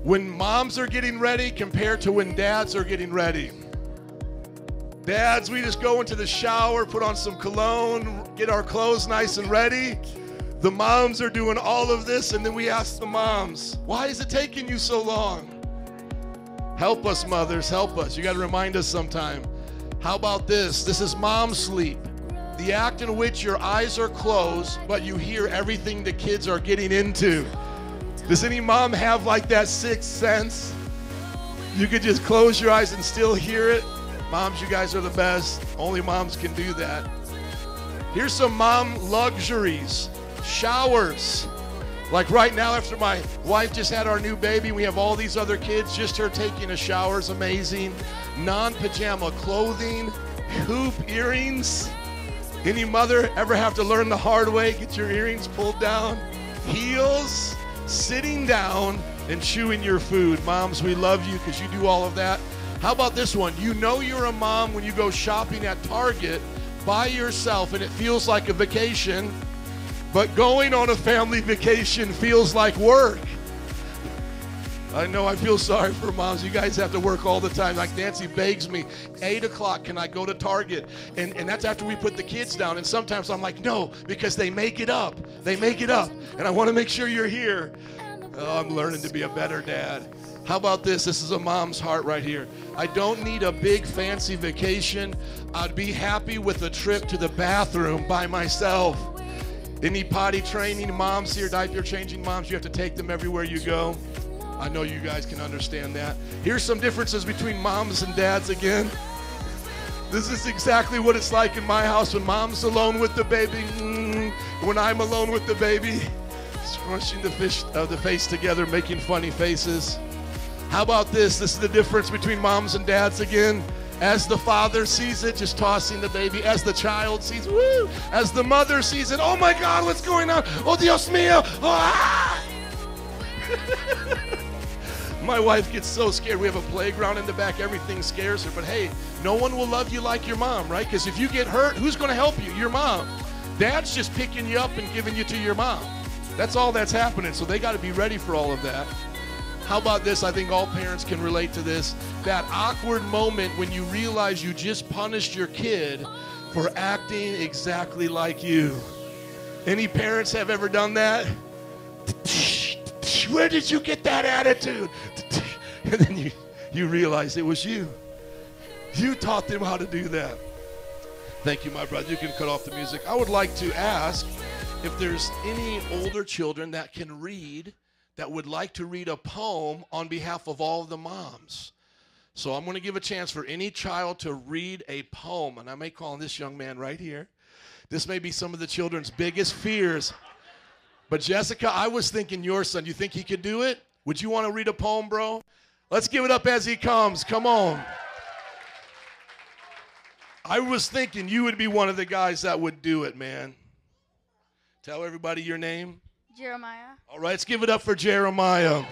When moms are getting ready compared to when dads are getting ready. Dads, we just go into the shower, put on some cologne, get our clothes nice and ready. The moms are doing all of this, and then we ask the moms, why is it taking you so long? Help us, mothers, help us. You got to remind us sometime. How about this? This is mom sleep. The act in which your eyes are closed, but you hear everything the kids are getting into. Does any mom have like that sixth sense? You could just close your eyes and still hear it. Moms, you guys are the best. Only moms can do that. Here's some mom luxuries showers. Like right now, after my wife just had our new baby, we have all these other kids. Just her taking a shower is amazing. Non pajama clothing, hoop earrings. Any mother ever have to learn the hard way? Get your earrings pulled down. Heels, sitting down and chewing your food. Moms, we love you because you do all of that. How about this one? You know you're a mom when you go shopping at Target by yourself and it feels like a vacation, but going on a family vacation feels like work. I know I feel sorry for moms. You guys have to work all the time. Like Nancy begs me, eight o'clock, can I go to Target? And, and that's after we put the kids down. And sometimes I'm like, no, because they make it up. They make it up. And I want to make sure you're here. Oh, I'm learning to be a better dad. How about this? This is a mom's heart right here. I don't need a big fancy vacation. I'd be happy with a trip to the bathroom by myself. Any potty training moms here, diaper changing moms, you have to take them everywhere you go. I know you guys can understand that. Here's some differences between moms and dads again. This is exactly what it's like in my house when mom's alone with the baby. Mm, when I'm alone with the baby, scrunching the, fish, uh, the face together, making funny faces. How about this? This is the difference between moms and dads again. As the father sees it, just tossing the baby. As the child sees, woo! As the mother sees it, oh my God, what's going on? Oh Dios mío! Oh, ah! My wife gets so scared. We have a playground in the back. Everything scares her. But hey, no one will love you like your mom, right? Because if you get hurt, who's going to help you? Your mom. Dad's just picking you up and giving you to your mom. That's all that's happening. So they got to be ready for all of that. How about this? I think all parents can relate to this. That awkward moment when you realize you just punished your kid for acting exactly like you. Any parents have ever done that? Where did you get that attitude? And then you, you realize it was you. You taught them how to do that. Thank you, my brother. You can cut off the music. I would like to ask if there's any older children that can read that would like to read a poem on behalf of all of the moms. So I'm going to give a chance for any child to read a poem, and I may call on this young man right here. This may be some of the children's biggest fears. But Jessica, I was thinking your son. You think he could do it? Would you want to read a poem, bro? Let's give it up as he comes. Come on. I was thinking you would be one of the guys that would do it, man. Tell everybody your name. Jeremiah. All right, let's give it up for Jeremiah.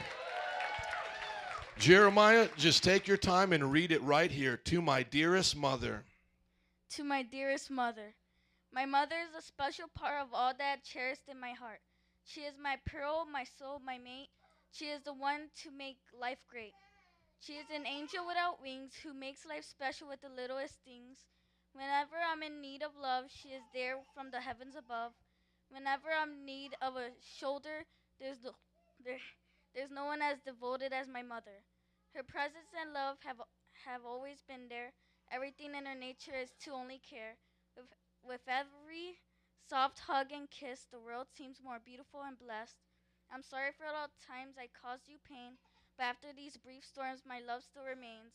Jeremiah, just take your time and read it right here. To my dearest mother. To my dearest mother. My mother is a special part of all that cherished in my heart. She is my pearl, my soul, my mate. She is the one to make life great. She is an angel without wings who makes life special with the littlest things. Whenever I'm in need of love, she is there from the heavens above. Whenever I'm in need of a shoulder, there's no, there, there's no one as devoted as my mother. Her presence and love have have always been there. Everything in her nature is to only care. With, with every soft hug and kiss, the world seems more beautiful and blessed. I'm sorry for all the times I caused you pain, but after these brief storms, my love still remains.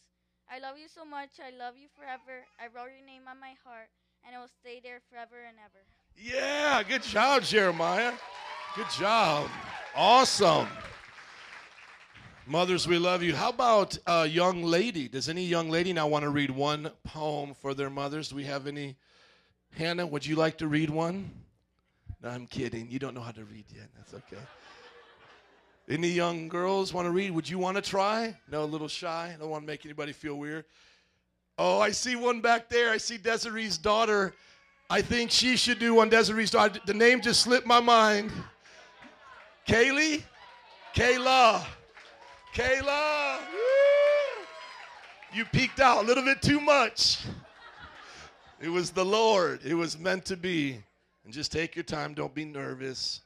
I love you so much. I love you forever. I wrote your name on my heart, and it will stay there forever and ever. Yeah, good job, Jeremiah. Good job. Awesome. Mothers, we love you. How about a young lady? Does any young lady now want to read one poem for their mothers? Do we have any? Hannah, would you like to read one? No, I'm kidding. You don't know how to read yet. That's okay. Any young girls want to read? Would you want to try? No, a little shy. Don't want to make anybody feel weird. Oh, I see one back there. I see Desiree's daughter. I think she should do one. Desiree daughter. The name just slipped my mind. Kaylee? Kayla. Kayla. Woo! You peeked out a little bit too much. It was the Lord. It was meant to be. And just take your time. Don't be nervous.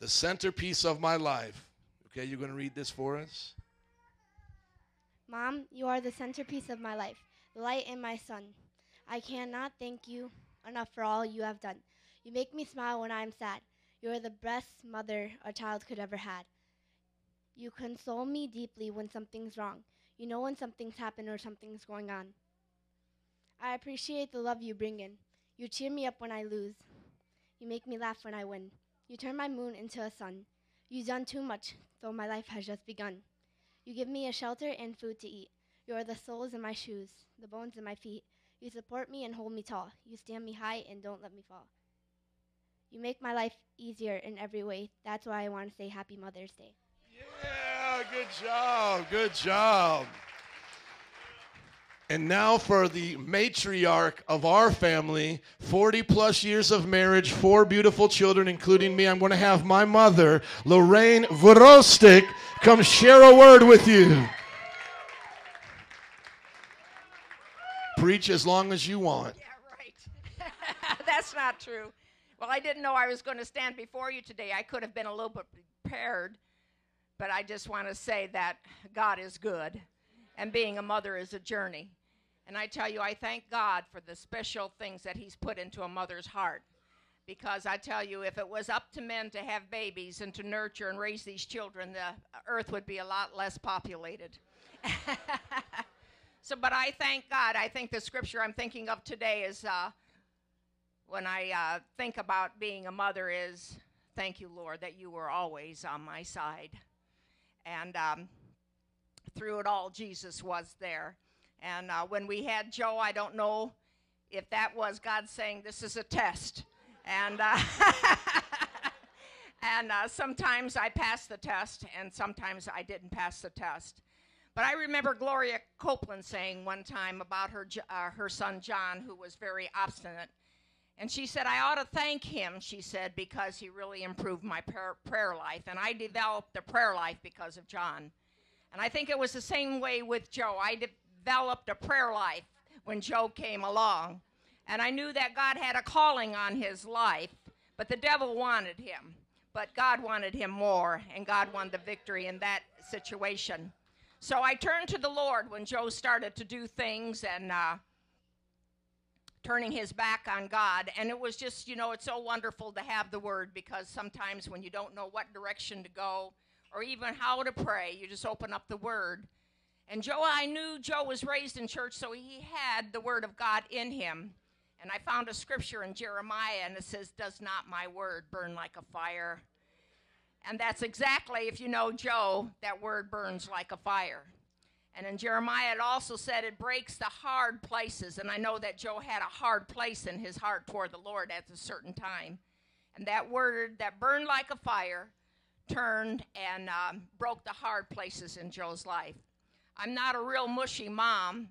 The centerpiece of my life. Okay, you're going to read this for us? Mom, you are the centerpiece of my life, the light in my sun. I cannot thank you enough for all you have done. You make me smile when I'm sad. You are the best mother a child could ever had. You console me deeply when something's wrong. You know when something's happened or something's going on. I appreciate the love you bring in. You cheer me up when I lose. You make me laugh when I win. You turn my moon into a sun. You've done too much, though my life has just begun. You give me a shelter and food to eat. You are the soles in my shoes, the bones in my feet. You support me and hold me tall. You stand me high and don't let me fall. You make my life easier in every way. That's why I want to say Happy Mother's Day. Yeah, good job. Good job. And now for the matriarch of our family 40 plus years of marriage, four beautiful children, including me. I'm going to have my mother, Lorraine Vorostik, come share a word with you. Preach as long as you want. Yeah, right. That's not true. Well, I didn't know I was going to stand before you today. I could have been a little bit prepared, but I just want to say that God is good, and being a mother is a journey. And I tell you, I thank God for the special things that He's put into a mother's heart. Because I tell you, if it was up to men to have babies and to nurture and raise these children, the earth would be a lot less populated. so, but I thank God. I think the scripture I'm thinking of today is uh, when I uh, think about being a mother is, thank you, Lord, that you were always on my side. And um, through it all, Jesus was there. And uh, when we had Joe, I don't know if that was God saying, This is a test. And, uh, and uh, sometimes I passed the test, and sometimes I didn't pass the test. But I remember Gloria Copeland saying one time about her, uh, her son John, who was very obstinate. And she said, I ought to thank him, she said, because he really improved my prayer, prayer life. And I developed a prayer life because of John. And I think it was the same way with Joe. I developed a prayer life when Joe came along. And I knew that God had a calling on his life, but the devil wanted him. But God wanted him more, and God won the victory in that situation. So I turned to the Lord when Joe started to do things and uh, turning his back on God. And it was just, you know, it's so wonderful to have the word because sometimes when you don't know what direction to go or even how to pray, you just open up the word. And Joe, I knew Joe was raised in church, so he had the word of God in him. And I found a scripture in Jeremiah, and it says, Does not my word burn like a fire? And that's exactly, if you know Joe, that word burns like a fire. And in Jeremiah, it also said it breaks the hard places. And I know that Joe had a hard place in his heart toward the Lord at a certain time. And that word that burned like a fire turned and um, broke the hard places in Joe's life. I'm not a real mushy mom.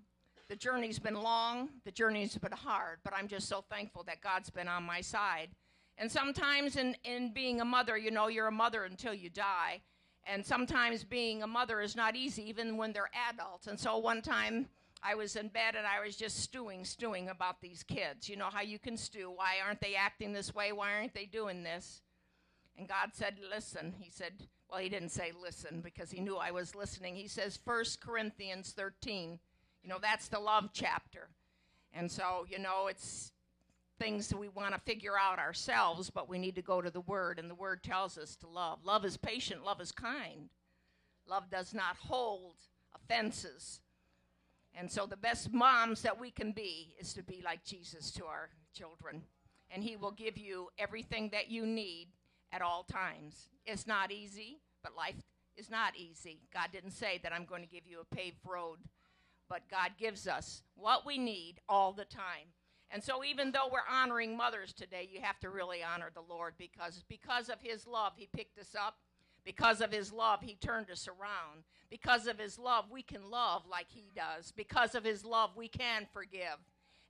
The journey's been long, the journey's been hard, but I'm just so thankful that God's been on my side. And sometimes in, in being a mother, you know, you're a mother until you die. And sometimes being a mother is not easy, even when they're adults. And so one time I was in bed and I was just stewing, stewing about these kids. You know how you can stew. Why aren't they acting this way? Why aren't they doing this? And God said, Listen. He said, Well, He didn't say listen because He knew I was listening. He says, 1 Corinthians 13. You know, that's the love chapter. And so, you know, it's things that we want to figure out ourselves, but we need to go to the Word, and the Word tells us to love. Love is patient, love is kind. Love does not hold offenses. And so, the best moms that we can be is to be like Jesus to our children. And He will give you everything that you need at all times. It's not easy, but life is not easy. God didn't say that I'm going to give you a paved road, but God gives us what we need all the time. And so even though we're honoring mothers today, you have to really honor the Lord because because of his love he picked us up. Because of his love he turned us around. Because of his love we can love like he does. Because of his love we can forgive.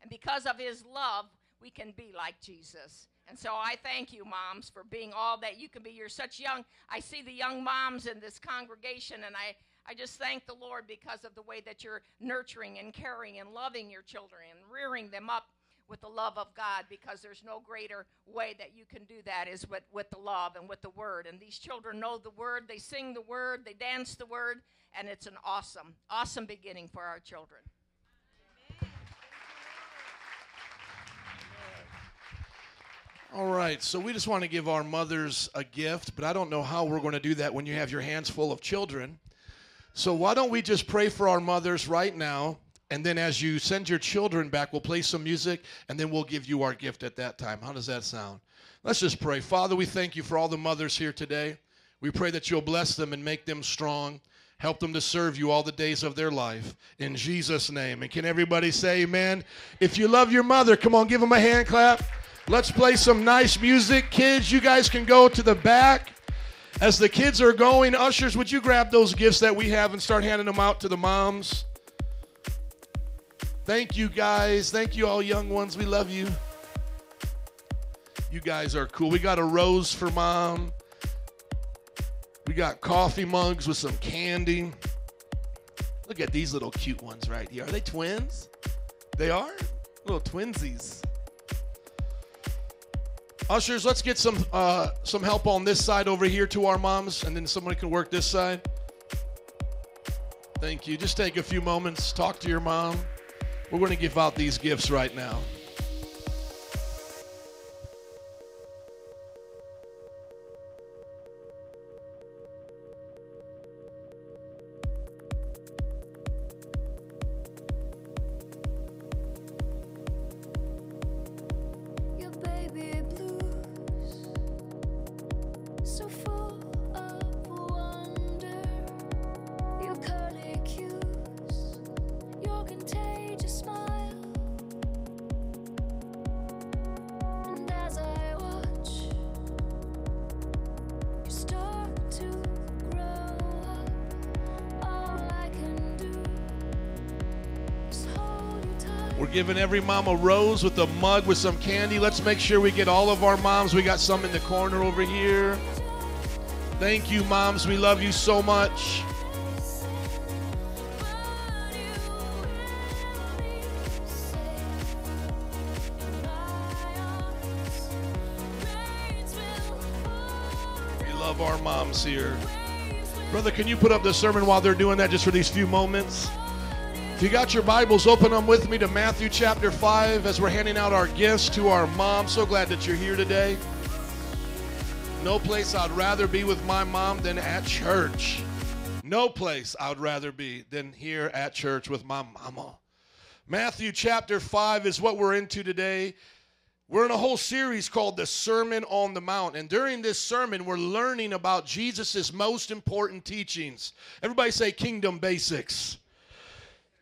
And because of his love we can be like Jesus. And so I thank you, moms, for being all that you can be. You're such young. I see the young moms in this congregation, and I, I just thank the Lord because of the way that you're nurturing and caring and loving your children and rearing them up with the love of God because there's no greater way that you can do that is with, with the love and with the word. And these children know the word, they sing the word, they dance the word, and it's an awesome, awesome beginning for our children. All right, so we just want to give our mothers a gift, but I don't know how we're going to do that when you have your hands full of children. So why don't we just pray for our mothers right now? And then as you send your children back, we'll play some music and then we'll give you our gift at that time. How does that sound? Let's just pray. Father, we thank you for all the mothers here today. We pray that you'll bless them and make them strong. Help them to serve you all the days of their life. In Jesus' name. And can everybody say amen? If you love your mother, come on, give them a hand clap. Let's play some nice music. Kids, you guys can go to the back. As the kids are going, ushers, would you grab those gifts that we have and start handing them out to the moms? Thank you, guys. Thank you, all young ones. We love you. You guys are cool. We got a rose for mom. We got coffee mugs with some candy. Look at these little cute ones right here. Are they twins? They are? Little twinsies. Ushers, let's get some uh, some help on this side over here to our moms, and then somebody can work this side. Thank you. Just take a few moments, talk to your mom. We're going to give out these gifts right now. Every mom a rose with a mug with some candy. Let's make sure we get all of our moms. We got some in the corner over here. Thank you, moms. We love you so much. We love our moms here. Brother, can you put up the sermon while they're doing that just for these few moments? If you got your Bibles, open them with me to Matthew chapter 5 as we're handing out our gifts to our mom. So glad that you're here today. No place I'd rather be with my mom than at church. No place I'd rather be than here at church with my mama. Matthew chapter 5 is what we're into today. We're in a whole series called the Sermon on the Mount. And during this sermon, we're learning about Jesus' most important teachings. Everybody say kingdom basics.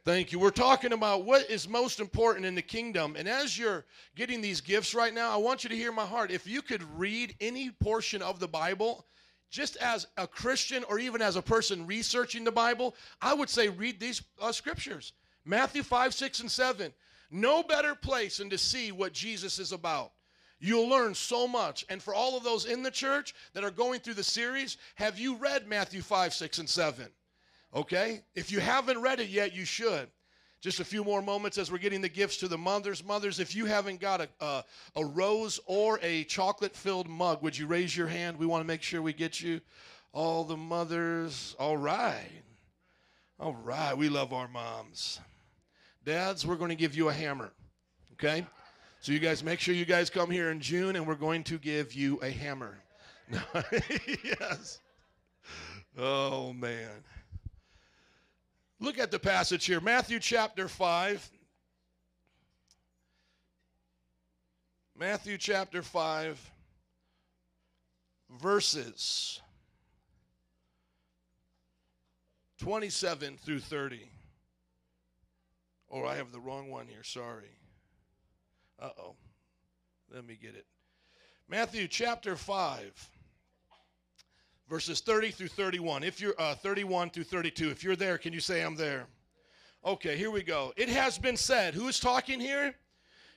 Thank you. We're talking about what is most important in the kingdom. And as you're getting these gifts right now, I want you to hear my heart. If you could read any portion of the Bible, just as a Christian or even as a person researching the Bible, I would say read these uh, scriptures Matthew 5, 6, and 7. No better place than to see what Jesus is about. You'll learn so much. And for all of those in the church that are going through the series, have you read Matthew 5, 6, and 7? Okay? If you haven't read it yet, you should. Just a few more moments as we're getting the gifts to the mothers. Mothers, if you haven't got a, a, a rose or a chocolate filled mug, would you raise your hand? We want to make sure we get you. All the mothers. All right. All right. We love our moms. Dads, we're going to give you a hammer. Okay? So you guys make sure you guys come here in June and we're going to give you a hammer. yes. Oh man. Look at the passage here. Matthew chapter 5. Matthew chapter 5 verses 27 through 30. Oh, I have the wrong one here. Sorry. Uh oh. Let me get it. Matthew chapter 5, verses 30 through 31. If you're uh, 31 through 32, if you're there, can you say I'm there? Okay, here we go. It has been said. Who is talking here?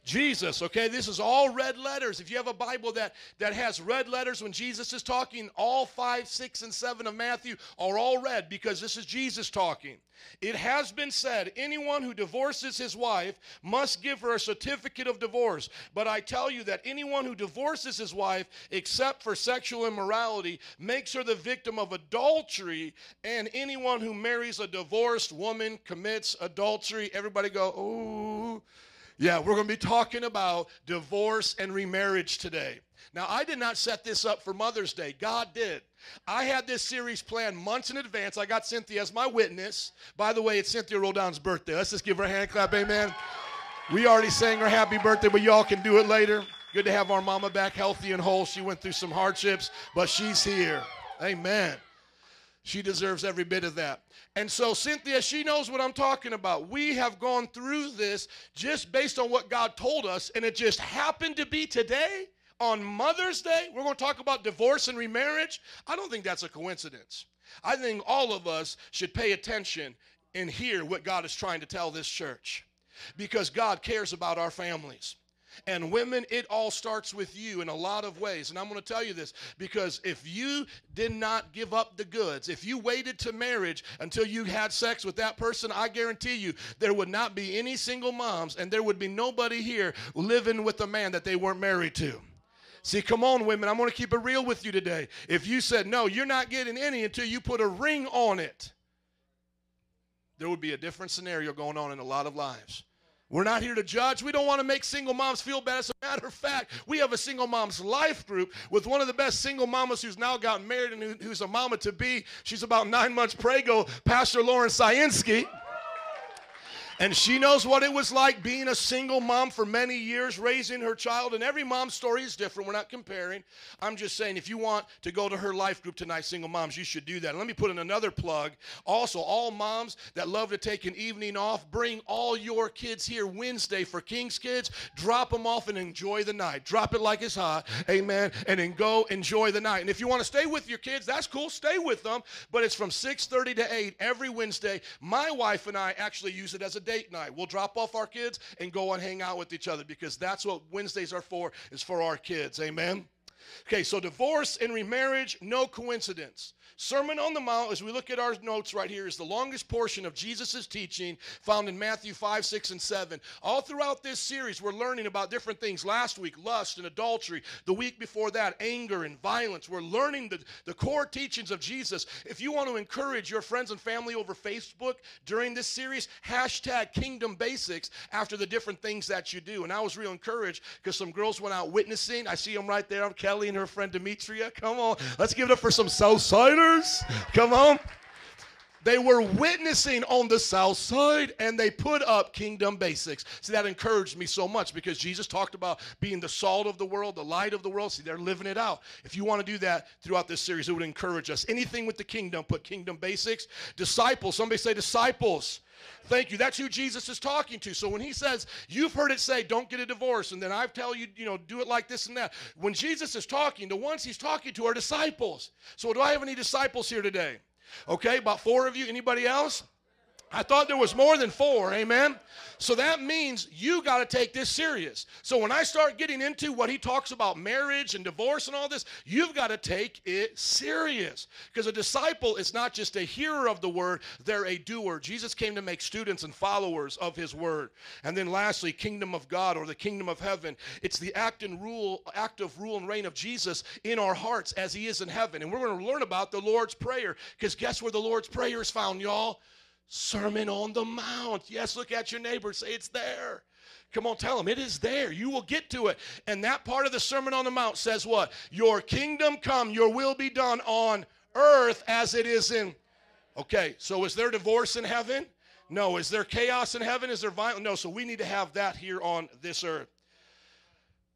Jesus, okay? This is all red letters. If you have a Bible that, that has red letters when Jesus is talking, all five, six, and seven of Matthew are all red because this is Jesus talking. It has been said, anyone who divorces his wife must give her a certificate of divorce. But I tell you that anyone who divorces his wife, except for sexual immorality, makes her the victim of adultery, and anyone who marries a divorced woman commits adultery. Everybody go, ooh. Yeah, we're going to be talking about divorce and remarriage today. Now, I did not set this up for Mother's Day. God did. I had this series planned months in advance. I got Cynthia as my witness. By the way, it's Cynthia Roldan's birthday. Let's just give her a hand clap, amen. We already sang her happy birthday, but y'all can do it later. Good to have our mama back healthy and whole. She went through some hardships, but she's here. Amen. She deserves every bit of that. And so, Cynthia, she knows what I'm talking about. We have gone through this just based on what God told us, and it just happened to be today on Mother's Day. We're going to talk about divorce and remarriage. I don't think that's a coincidence. I think all of us should pay attention and hear what God is trying to tell this church because God cares about our families. And women, it all starts with you in a lot of ways. And I'm going to tell you this because if you did not give up the goods, if you waited to marriage until you had sex with that person, I guarantee you there would not be any single moms and there would be nobody here living with a man that they weren't married to. See, come on, women, I'm going to keep it real with you today. If you said, no, you're not getting any until you put a ring on it, there would be a different scenario going on in a lot of lives. We're not here to judge. We don't want to make single moms feel bad. As a matter of fact, we have a single moms life group with one of the best single mamas who's now gotten married and who's a mama to be. She's about nine months prego, Pastor Lauren Sainsky. And she knows what it was like being a single mom for many years, raising her child. And every mom's story is different. We're not comparing. I'm just saying, if you want to go to her life group tonight, single moms, you should do that. And let me put in another plug. Also, all moms that love to take an evening off, bring all your kids here Wednesday for King's Kids. Drop them off and enjoy the night. Drop it like it's hot. Amen. And then go enjoy the night. And if you want to stay with your kids, that's cool. Stay with them. But it's from 6:30 to 8 every Wednesday. My wife and I actually use it as a date night. We'll drop off our kids and go and hang out with each other because that's what Wednesdays are for, is for our kids. Amen. Okay, so divorce and remarriage, no coincidence. Sermon on the Mount, as we look at our notes right here, is the longest portion of Jesus' teaching found in Matthew 5, 6, and 7. All throughout this series, we're learning about different things. Last week, lust and adultery. The week before that, anger and violence. We're learning the, the core teachings of Jesus. If you want to encourage your friends and family over Facebook during this series, hashtag Kingdom Basics after the different things that you do. And I was real encouraged because some girls went out witnessing. I see them right there. I'm Kelly and her friend Demetria. Come on. Let's give it up for some Come on. They were witnessing on the south side and they put up kingdom basics. See, that encouraged me so much because Jesus talked about being the salt of the world, the light of the world. See, they're living it out. If you want to do that throughout this series, it would encourage us. Anything with the kingdom, put kingdom basics. Disciples, somebody say disciples. Thank you. That's who Jesus is talking to. So when he says, you've heard it say, don't get a divorce, and then I tell you, you know, do it like this and that. When Jesus is talking, the ones he's talking to are disciples. So do I have any disciples here today? Okay, about four of you. Anybody else? I thought there was more than four, amen? So that means you got to take this serious. So when I start getting into what he talks about marriage and divorce and all this, you've got to take it serious. Because a disciple is not just a hearer of the word, they're a doer. Jesus came to make students and followers of his word. And then lastly, kingdom of God or the kingdom of heaven. It's the act and rule, active rule and reign of Jesus in our hearts as he is in heaven. And we're going to learn about the Lord's Prayer. Because guess where the Lord's Prayer is found, y'all? Sermon on the Mount. Yes, look at your neighbor. Say it's there. Come on, tell them it is there. You will get to it. And that part of the Sermon on the Mount says what? Your kingdom come, your will be done on earth as it is in. Okay, so is there divorce in heaven? No. Is there chaos in heaven? Is there violence? No. So we need to have that here on this earth.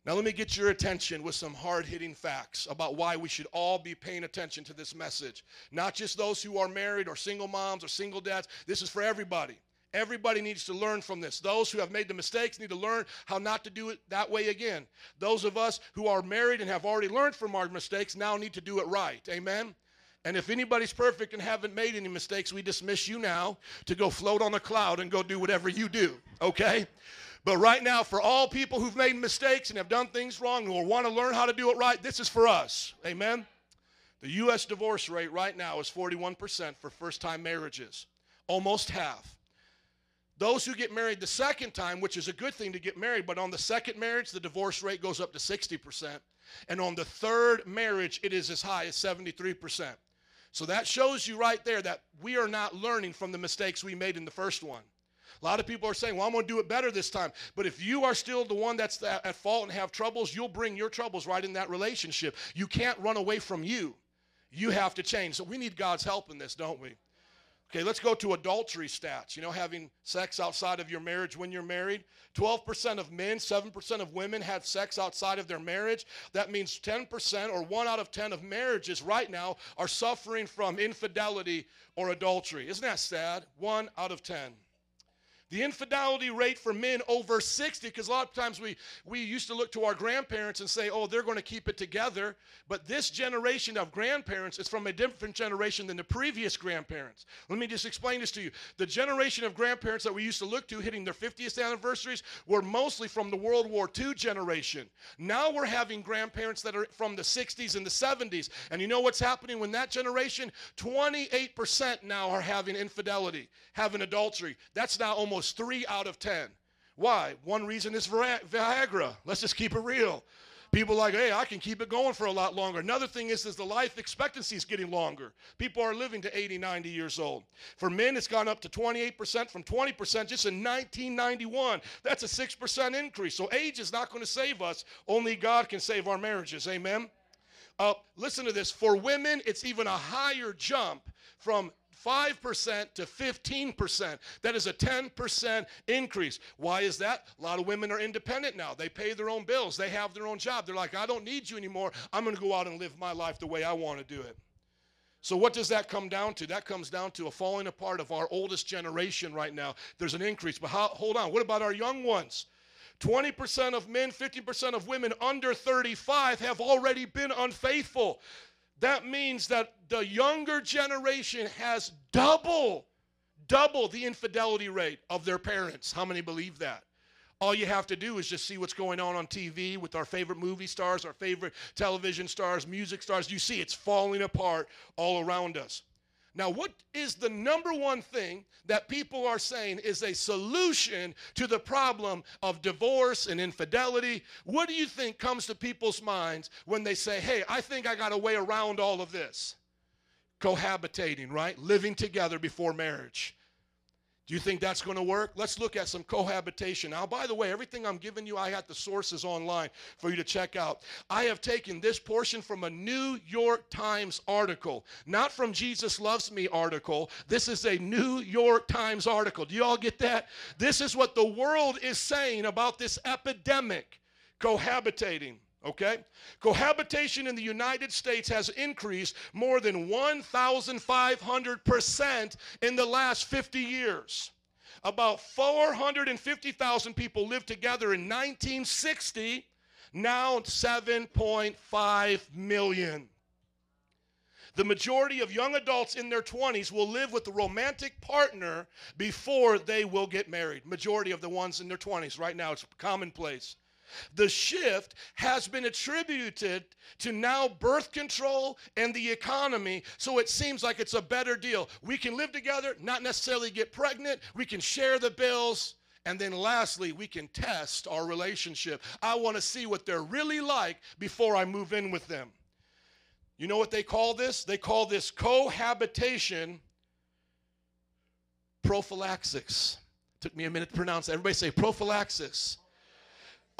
Now, let me get your attention with some hard hitting facts about why we should all be paying attention to this message. Not just those who are married or single moms or single dads. This is for everybody. Everybody needs to learn from this. Those who have made the mistakes need to learn how not to do it that way again. Those of us who are married and have already learned from our mistakes now need to do it right. Amen? And if anybody's perfect and haven't made any mistakes, we dismiss you now to go float on a cloud and go do whatever you do. Okay? But right now, for all people who've made mistakes and have done things wrong or want to learn how to do it right, this is for us. Amen? The U.S. divorce rate right now is 41% for first time marriages, almost half. Those who get married the second time, which is a good thing to get married, but on the second marriage, the divorce rate goes up to 60%. And on the third marriage, it is as high as 73%. So that shows you right there that we are not learning from the mistakes we made in the first one. A lot of people are saying, well, I'm going to do it better this time. But if you are still the one that's at fault and have troubles, you'll bring your troubles right in that relationship. You can't run away from you. You have to change. So we need God's help in this, don't we? Okay, let's go to adultery stats. You know, having sex outside of your marriage when you're married. 12% of men, 7% of women have sex outside of their marriage. That means 10% or 1 out of 10 of marriages right now are suffering from infidelity or adultery. Isn't that sad? 1 out of 10. The infidelity rate for men over 60, because a lot of times we, we used to look to our grandparents and say, oh, they're going to keep it together. But this generation of grandparents is from a different generation than the previous grandparents. Let me just explain this to you. The generation of grandparents that we used to look to hitting their 50th anniversaries were mostly from the World War II generation. Now we're having grandparents that are from the 60s and the 70s. And you know what's happening when that generation? 28% now are having infidelity, having adultery. That's now almost three out of 10. Why? One reason is Viagra. Let's just keep it real. People like, hey, I can keep it going for a lot longer. Another thing is, is the life expectancy is getting longer. People are living to 80, 90 years old. For men, it's gone up to 28% from 20% just in 1991. That's a 6% increase. So age is not going to save us. Only God can save our marriages. Amen? Uh, listen to this. For women, it's even a higher jump from 5% to 15%. That is a 10% increase. Why is that? A lot of women are independent now. They pay their own bills, they have their own job. They're like, I don't need you anymore. I'm going to go out and live my life the way I want to do it. So, what does that come down to? That comes down to a falling apart of our oldest generation right now. There's an increase. But how, hold on, what about our young ones? 20% of men, 50% of women under 35 have already been unfaithful. That means that the younger generation has double, double the infidelity rate of their parents. How many believe that? All you have to do is just see what's going on on TV with our favorite movie stars, our favorite television stars, music stars. You see it's falling apart all around us. Now, what is the number one thing that people are saying is a solution to the problem of divorce and infidelity? What do you think comes to people's minds when they say, hey, I think I got a way around all of this? Cohabitating, right? Living together before marriage. Do you think that's going to work? Let's look at some cohabitation. Now, by the way, everything I'm giving you, I had the sources online for you to check out. I have taken this portion from a New York Times article, not from Jesus Loves Me article. This is a New York Times article. Do you all get that? This is what the world is saying about this epidemic cohabitating. Okay? Cohabitation in the United States has increased more than 1,500% in the last 50 years. About 450,000 people lived together in 1960, now 7.5 million. The majority of young adults in their 20s will live with a romantic partner before they will get married. Majority of the ones in their 20s right now, it's commonplace. The shift has been attributed to now birth control and the economy, so it seems like it's a better deal. We can live together, not necessarily get pregnant, we can share the bills, and then lastly, we can test our relationship. I want to see what they're really like before I move in with them. You know what they call this? They call this cohabitation prophylaxis. Took me a minute to pronounce that. Everybody say prophylaxis.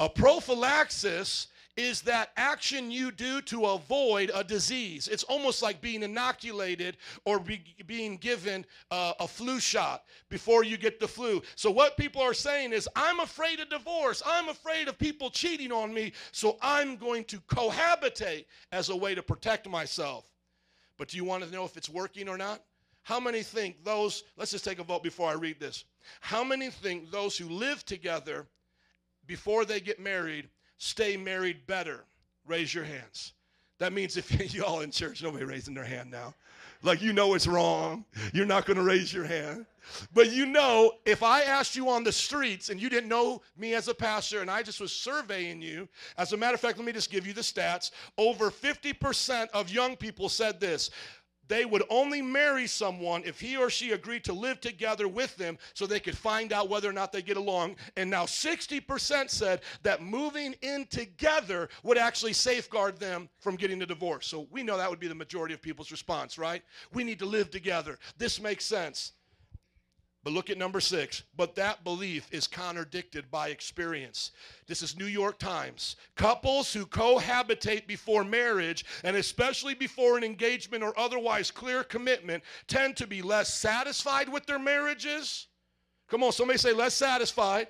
A prophylaxis is that action you do to avoid a disease. It's almost like being inoculated or be, being given uh, a flu shot before you get the flu. So, what people are saying is, I'm afraid of divorce. I'm afraid of people cheating on me. So, I'm going to cohabitate as a way to protect myself. But do you want to know if it's working or not? How many think those, let's just take a vote before I read this. How many think those who live together before they get married stay married better? Raise your hands. That means if y'all in church, nobody raising their hand now. Like you know it's wrong. You're not going to raise your hand. But you know, if I asked you on the streets and you didn't know me as a pastor and I just was surveying you, as a matter of fact, let me just give you the stats. Over 50% of young people said this they would only marry someone if he or she agreed to live together with them so they could find out whether or not they get along. And now 60% said that moving in together would actually safeguard them from getting a divorce. So we know that would be the majority of people's response, right? We need to live together. This makes sense. But look at number six. But that belief is contradicted by experience. This is New York Times. Couples who cohabitate before marriage, and especially before an engagement or otherwise clear commitment, tend to be less satisfied with their marriages. Come on, somebody say less satisfied.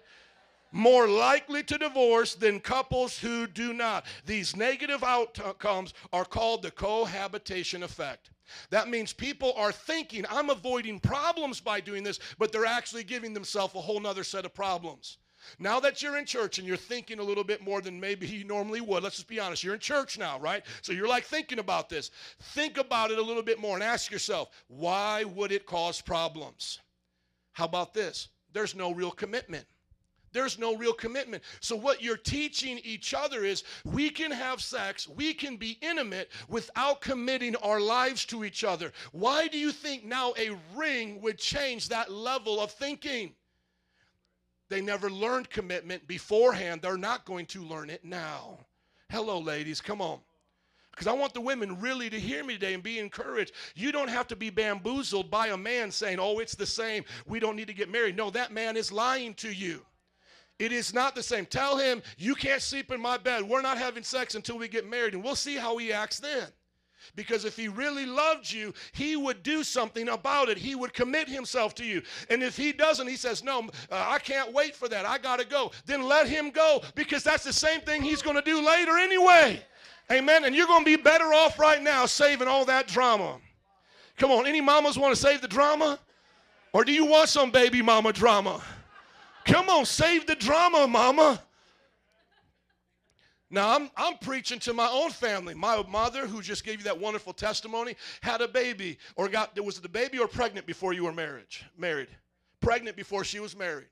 More likely to divorce than couples who do not. These negative outcomes are called the cohabitation effect. That means people are thinking, I'm avoiding problems by doing this, but they're actually giving themselves a whole nother set of problems. Now that you're in church and you're thinking a little bit more than maybe you normally would, let's just be honest. You're in church now, right? So you're like thinking about this. Think about it a little bit more and ask yourself, why would it cause problems? How about this? There's no real commitment. There's no real commitment. So, what you're teaching each other is we can have sex, we can be intimate without committing our lives to each other. Why do you think now a ring would change that level of thinking? They never learned commitment beforehand. They're not going to learn it now. Hello, ladies, come on. Because I want the women really to hear me today and be encouraged. You don't have to be bamboozled by a man saying, oh, it's the same. We don't need to get married. No, that man is lying to you. It is not the same. Tell him, you can't sleep in my bed. We're not having sex until we get married, and we'll see how he acts then. Because if he really loved you, he would do something about it. He would commit himself to you. And if he doesn't, he says, No, uh, I can't wait for that. I got to go. Then let him go because that's the same thing he's going to do later anyway. Amen. And you're going to be better off right now saving all that drama. Come on, any mamas want to save the drama? Or do you want some baby mama drama? Come on, save the drama, mama. Now, I'm, I'm preaching to my own family. My mother, who just gave you that wonderful testimony, had a baby, or got, was it the baby or pregnant before you were marriage, married? Pregnant before she was married.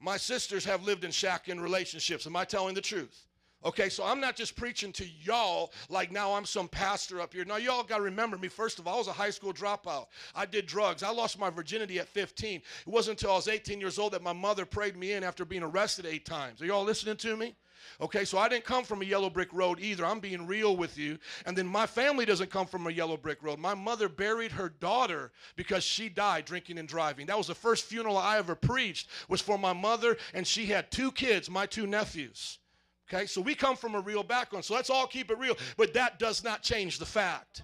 My sisters have lived in shacking relationships. Am I telling the truth? Okay, so I'm not just preaching to y'all like now I'm some pastor up here. Now, y'all got to remember me. First of all, I was a high school dropout. I did drugs. I lost my virginity at 15. It wasn't until I was 18 years old that my mother prayed me in after being arrested eight times. Are y'all listening to me? Okay, so I didn't come from a yellow brick road either. I'm being real with you. And then my family doesn't come from a yellow brick road. My mother buried her daughter because she died drinking and driving. That was the first funeral I ever preached was for my mother, and she had two kids, my two nephews. Okay, so we come from a real background. So let's all keep it real. But that does not change the fact.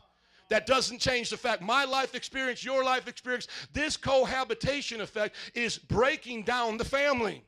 That doesn't change the fact. My life experience, your life experience, this cohabitation effect is breaking down the family.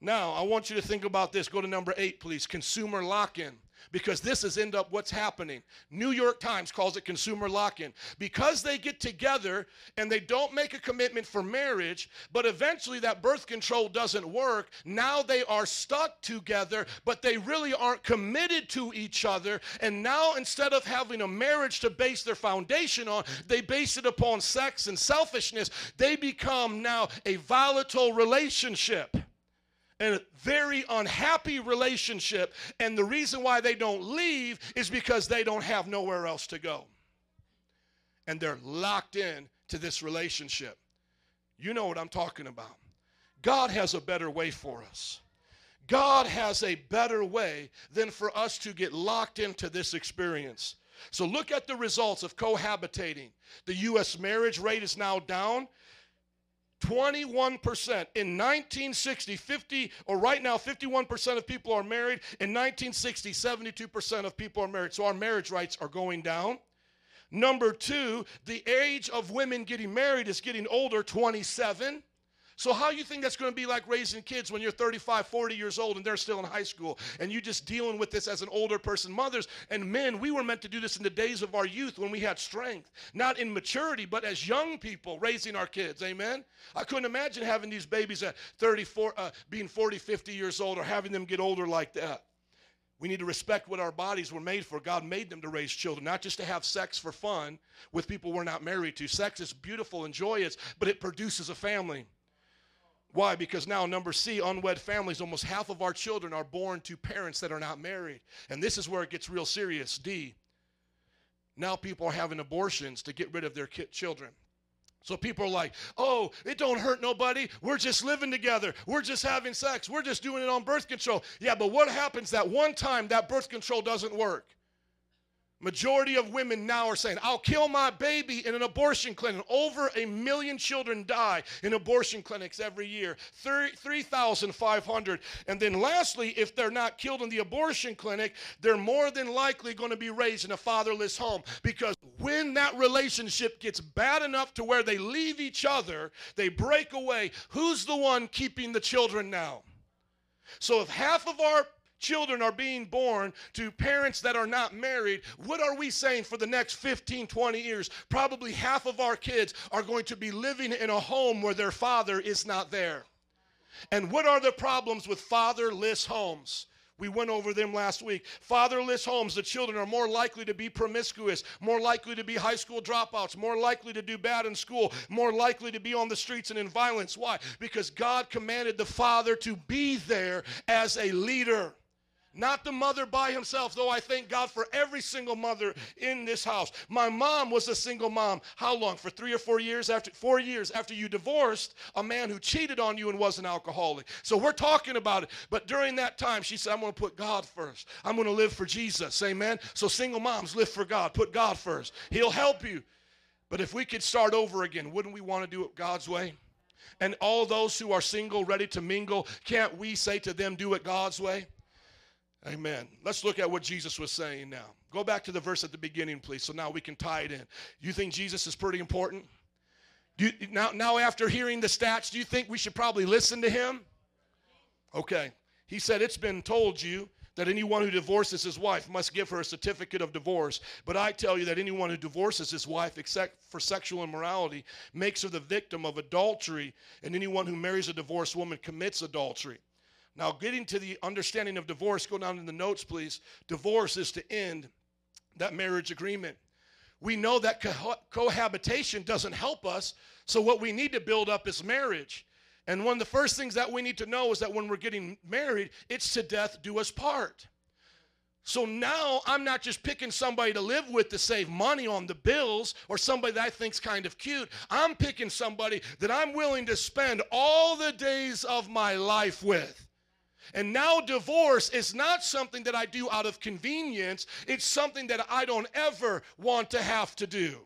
Now, I want you to think about this. Go to number eight, please. Consumer lock in. Because this is end up what's happening. New York Times calls it consumer lock in. Because they get together and they don't make a commitment for marriage, but eventually that birth control doesn't work, now they are stuck together, but they really aren't committed to each other. And now instead of having a marriage to base their foundation on, they base it upon sex and selfishness. They become now a volatile relationship a very unhappy relationship. And the reason why they don't leave is because they don't have nowhere else to go. And they're locked in to this relationship. You know what I'm talking about. God has a better way for us. God has a better way than for us to get locked into this experience. So look at the results of cohabitating. The U.S. marriage rate is now down 21% in 1960 50 or right now 51% of people are married. In 1960 72% of people are married. So our marriage rates are going down. Number two the age of women getting married is getting older 27 so how you think that's going to be like raising kids when you're 35 40 years old and they're still in high school and you're just dealing with this as an older person mothers and men we were meant to do this in the days of our youth when we had strength not in maturity but as young people raising our kids amen i couldn't imagine having these babies at 34 uh, being 40 50 years old or having them get older like that we need to respect what our bodies were made for. God made them to raise children, not just to have sex for fun with people we're not married to. Sex is beautiful and joyous, but it produces a family. Why? Because now, number C, unwed families, almost half of our children are born to parents that are not married. And this is where it gets real serious. D, now people are having abortions to get rid of their children. So people are like, oh, it don't hurt nobody. We're just living together. We're just having sex. We're just doing it on birth control. Yeah, but what happens that one time that birth control doesn't work? Majority of women now are saying, I'll kill my baby in an abortion clinic. Over a million children die in abortion clinics every year, 3,500. And then lastly, if they're not killed in the abortion clinic, they're more than likely going to be raised in a fatherless home. Because when that relationship gets bad enough to where they leave each other, they break away, who's the one keeping the children now? So if half of our children are being born to parents that are not married, what are we saying for the next 15, 20 years? Probably half of our kids are going to be living in a home where their father is not there. And what are the problems with fatherless homes? We went over them last week. Fatherless homes, the children are more likely to be promiscuous, more likely to be high school dropouts, more likely to do bad in school, more likely to be on the streets and in violence. Why? Because God commanded the father to be there as a leader. Not the mother by himself, though I thank God for every single mother in this house. My mom was a single mom. How long? For three or four years after four years after you divorced a man who cheated on you and was an alcoholic. So we're talking about it. But during that time, she said, I'm going to put God first. I'm going to live for Jesus. Amen. So single moms, live for God. Put God first. He'll help you. But if we could start over again, wouldn't we want to do it God's way? And all those who are single, ready to mingle, can't we say to them, do it God's way? Amen. Let's look at what Jesus was saying now. Go back to the verse at the beginning, please, so now we can tie it in. You think Jesus is pretty important? Do you, now, now, after hearing the stats, do you think we should probably listen to him? Okay. He said, It's been told you that anyone who divorces his wife must give her a certificate of divorce. But I tell you that anyone who divorces his wife except for sexual immorality makes her the victim of adultery, and anyone who marries a divorced woman commits adultery. Now, getting to the understanding of divorce, go down in the notes, please. Divorce is to end that marriage agreement. We know that co- cohabitation doesn't help us, so what we need to build up is marriage. And one of the first things that we need to know is that when we're getting married, it's to death do us part. So now I'm not just picking somebody to live with to save money on the bills or somebody that I think's kind of cute. I'm picking somebody that I'm willing to spend all the days of my life with. And now divorce is not something that I do out of convenience, it's something that I don't ever want to have to do.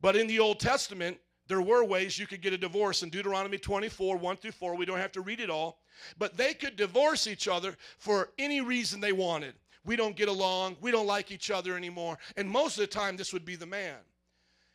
But in the Old Testament, there were ways you could get a divorce in Deuteronomy 24, 1 through 4. We don't have to read it all. But they could divorce each other for any reason they wanted. We don't get along. We don't like each other anymore. And most of the time, this would be the man.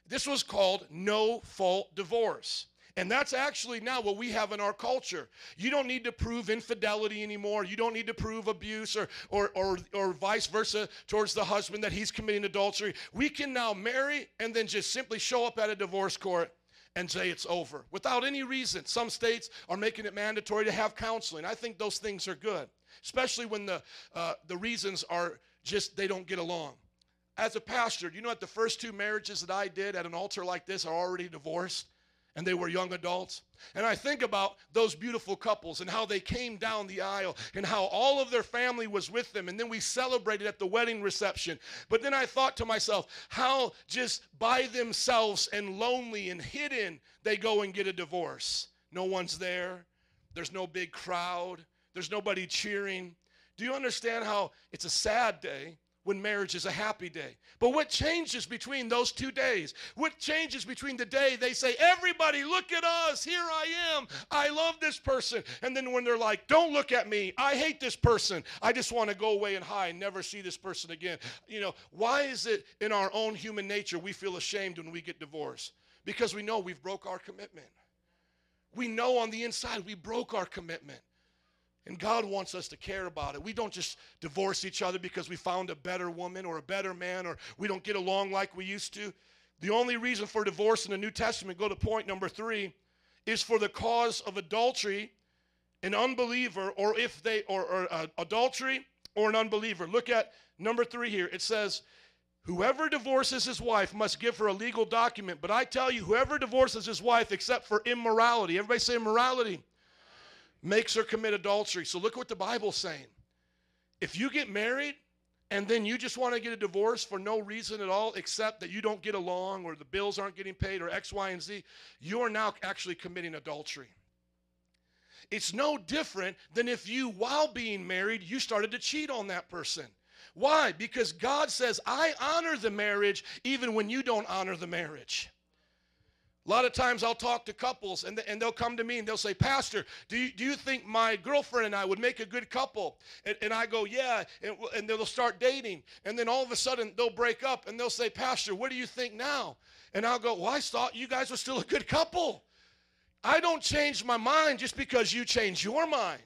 This was called no fault divorce. And that's actually now what we have in our culture. You don't need to prove infidelity anymore. You don't need to prove abuse or, or, or, or vice versa towards the husband that he's committing adultery. We can now marry and then just simply show up at a divorce court and say it's over without any reason. Some states are making it mandatory to have counseling. I think those things are good, especially when the, uh, the reasons are just they don't get along. As a pastor, you know what the first two marriages that I did at an altar like this are already divorced? And they were young adults. And I think about those beautiful couples and how they came down the aisle and how all of their family was with them. And then we celebrated at the wedding reception. But then I thought to myself, how just by themselves and lonely and hidden they go and get a divorce. No one's there, there's no big crowd, there's nobody cheering. Do you understand how it's a sad day? When marriage is a happy day. But what changes between those two days? What changes between the day they say, Everybody, look at us, here I am, I love this person, and then when they're like, Don't look at me, I hate this person, I just want to go away and hide, never see this person again. You know, why is it in our own human nature we feel ashamed when we get divorced? Because we know we've broke our commitment. We know on the inside we broke our commitment. And God wants us to care about it. We don't just divorce each other because we found a better woman or a better man or we don't get along like we used to. The only reason for divorce in the New Testament, go to point number three, is for the cause of adultery, an unbeliever, or if they, or, or uh, adultery or an unbeliever. Look at number three here. It says, Whoever divorces his wife must give her a legal document. But I tell you, whoever divorces his wife except for immorality, everybody say immorality makes her commit adultery. So look what the Bible's saying. If you get married and then you just want to get a divorce for no reason at all except that you don't get along or the bills aren't getting paid or X, Y, and Z, you are now actually committing adultery. It's no different than if you, while being married, you started to cheat on that person. Why? Because God says, I honor the marriage even when you don't honor the marriage. A lot of times I'll talk to couples and, and they'll come to me and they'll say, Pastor, do you, do you think my girlfriend and I would make a good couple? And, and I go, Yeah. And, and they'll start dating. And then all of a sudden they'll break up and they'll say, Pastor, what do you think now? And I'll go, Well, I thought you guys were still a good couple. I don't change my mind just because you change your mind.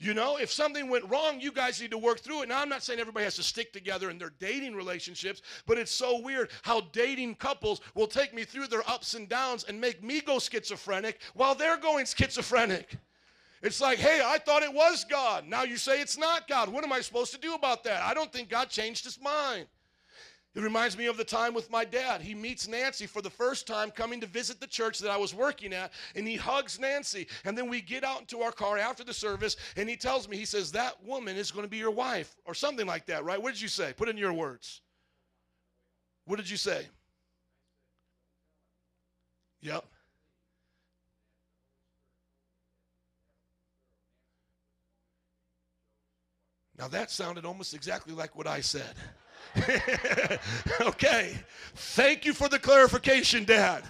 You know, if something went wrong, you guys need to work through it. Now, I'm not saying everybody has to stick together in their dating relationships, but it's so weird how dating couples will take me through their ups and downs and make me go schizophrenic while they're going schizophrenic. It's like, hey, I thought it was God. Now you say it's not God. What am I supposed to do about that? I don't think God changed his mind. It reminds me of the time with my dad. He meets Nancy for the first time coming to visit the church that I was working at, and he hugs Nancy. And then we get out into our car after the service, and he tells me, he says, That woman is going to be your wife, or something like that, right? What did you say? Put in your words. What did you say? Yep. Now that sounded almost exactly like what I said. okay. Thank you for the clarification, Dad.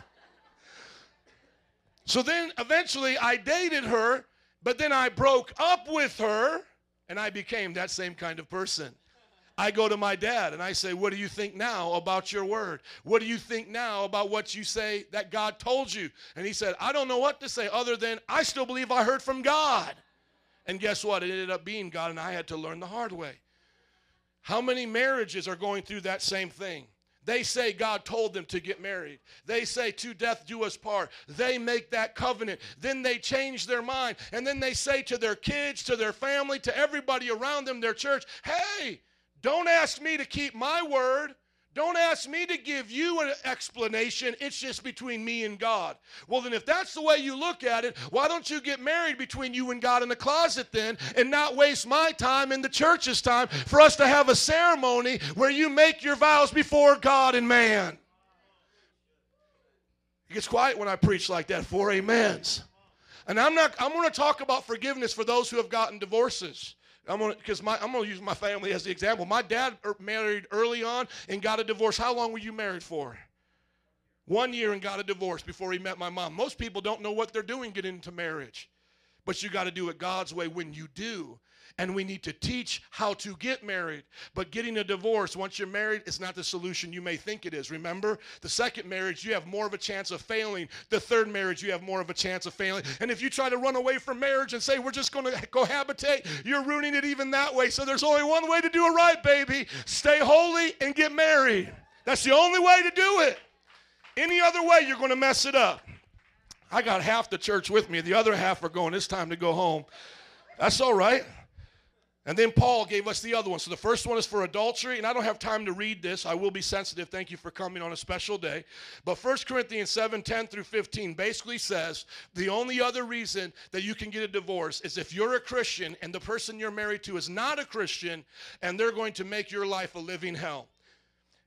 So then eventually I dated her, but then I broke up with her and I became that same kind of person. I go to my dad and I say, What do you think now about your word? What do you think now about what you say that God told you? And he said, I don't know what to say other than I still believe I heard from God. And guess what? It ended up being God, and I had to learn the hard way. How many marriages are going through that same thing? They say God told them to get married. They say to death do us part. They make that covenant. Then they change their mind. And then they say to their kids, to their family, to everybody around them, their church, hey, don't ask me to keep my word. Don't ask me to give you an explanation. It's just between me and God. Well, then, if that's the way you look at it, why don't you get married between you and God in the closet then and not waste my time and the church's time for us to have a ceremony where you make your vows before God and man? It gets quiet when I preach like that. Four amens. And I'm not I'm going to talk about forgiveness for those who have gotten divorces. I'm to because my I'm to use my family as the example. My dad er, married early on and got a divorce. How long were you married for? One year and got a divorce before he met my mom. Most people don't know what they're doing getting into marriage. But you got to do it God's way when you do. And we need to teach how to get married. But getting a divorce once you're married is not the solution you may think it is. Remember, the second marriage, you have more of a chance of failing. The third marriage, you have more of a chance of failing. And if you try to run away from marriage and say, we're just going to cohabitate, you're ruining it even that way. So there's only one way to do it right, baby stay holy and get married. That's the only way to do it. Any other way, you're going to mess it up. I got half the church with me. The other half are going, it's time to go home. That's all right. And then Paul gave us the other one. So the first one is for adultery, and I don't have time to read this. I will be sensitive. Thank you for coming on a special day. But 1 Corinthians 7 10 through 15 basically says the only other reason that you can get a divorce is if you're a Christian and the person you're married to is not a Christian, and they're going to make your life a living hell.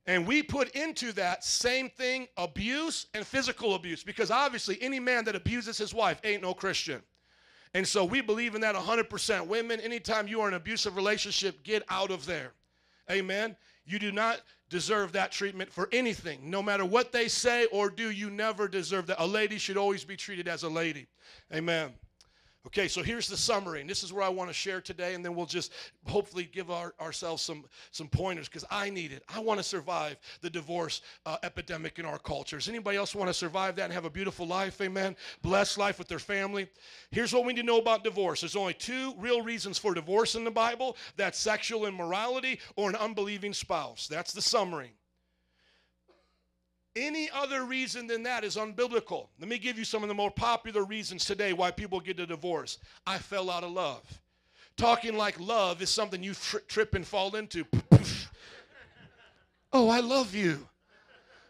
And we put into that same thing abuse and physical abuse because obviously any man that abuses his wife ain't no Christian. And so we believe in that 100%. Women, anytime you are in an abusive relationship, get out of there. Amen. You do not deserve that treatment for anything. No matter what they say or do, you never deserve that. A lady should always be treated as a lady. Amen. Okay, so here's the summary, and this is where I want to share today, and then we'll just hopefully give our, ourselves some, some pointers because I need it. I want to survive the divorce uh, epidemic in our culture. Does anybody else want to survive that and have a beautiful life? Amen. Blessed life with their family. Here's what we need to know about divorce there's only two real reasons for divorce in the Bible that's sexual immorality or an unbelieving spouse. That's the summary. Any other reason than that is unbiblical. Let me give you some of the more popular reasons today why people get a divorce. I fell out of love. Talking like love is something you tri- trip and fall into. oh, I love you.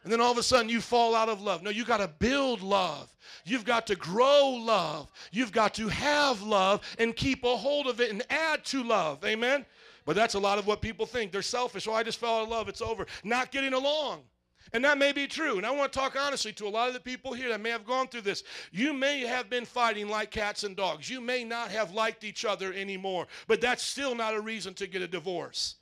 And then all of a sudden you fall out of love. No, you got to build love. You've got to grow love. You've got to have love and keep a hold of it and add to love. Amen? But that's a lot of what people think. They're selfish. Oh, I just fell out of love. It's over. Not getting along. And that may be true. And I want to talk honestly to a lot of the people here that may have gone through this. You may have been fighting like cats and dogs. You may not have liked each other anymore, but that's still not a reason to get a divorce.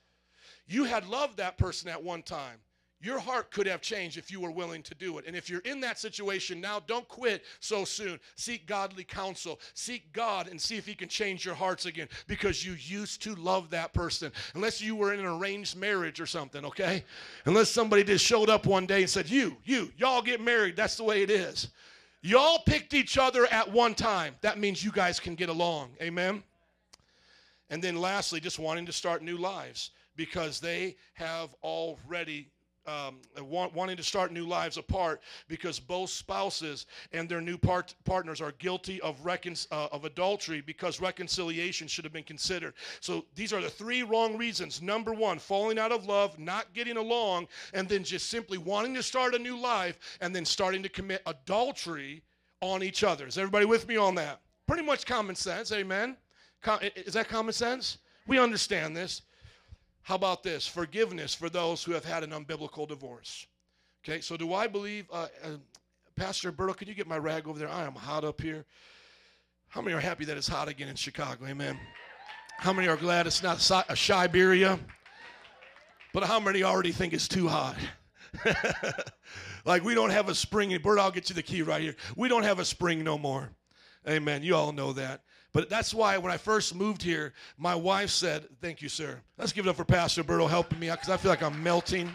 You had loved that person at one time. Your heart could have changed if you were willing to do it. And if you're in that situation now, don't quit so soon. Seek godly counsel. Seek God and see if He can change your hearts again because you used to love that person. Unless you were in an arranged marriage or something, okay? Unless somebody just showed up one day and said, You, you, y'all get married. That's the way it is. Y'all picked each other at one time. That means you guys can get along. Amen? And then lastly, just wanting to start new lives because they have already um, want, wanting to start new lives apart because both spouses and their new part, partners are guilty of, recon, uh, of adultery because reconciliation should have been considered. So these are the three wrong reasons. Number one, falling out of love, not getting along, and then just simply wanting to start a new life and then starting to commit adultery on each other. Is everybody with me on that? Pretty much common sense, amen? Com- is that common sense? We understand this. How about this? Forgiveness for those who have had an unbiblical divorce. Okay, so do I believe, uh, uh, Pastor Berto, can you get my rag over there? I am hot up here. How many are happy that it's hot again in Chicago? Amen. How many are glad it's not si- a Siberia? But how many already think it's too hot? like we don't have a spring. Bert, I'll get you the key right here. We don't have a spring no more. Amen. You all know that. But that's why when I first moved here, my wife said, Thank you, sir. Let's give it up for Pastor Berto helping me out because I feel like I'm melting.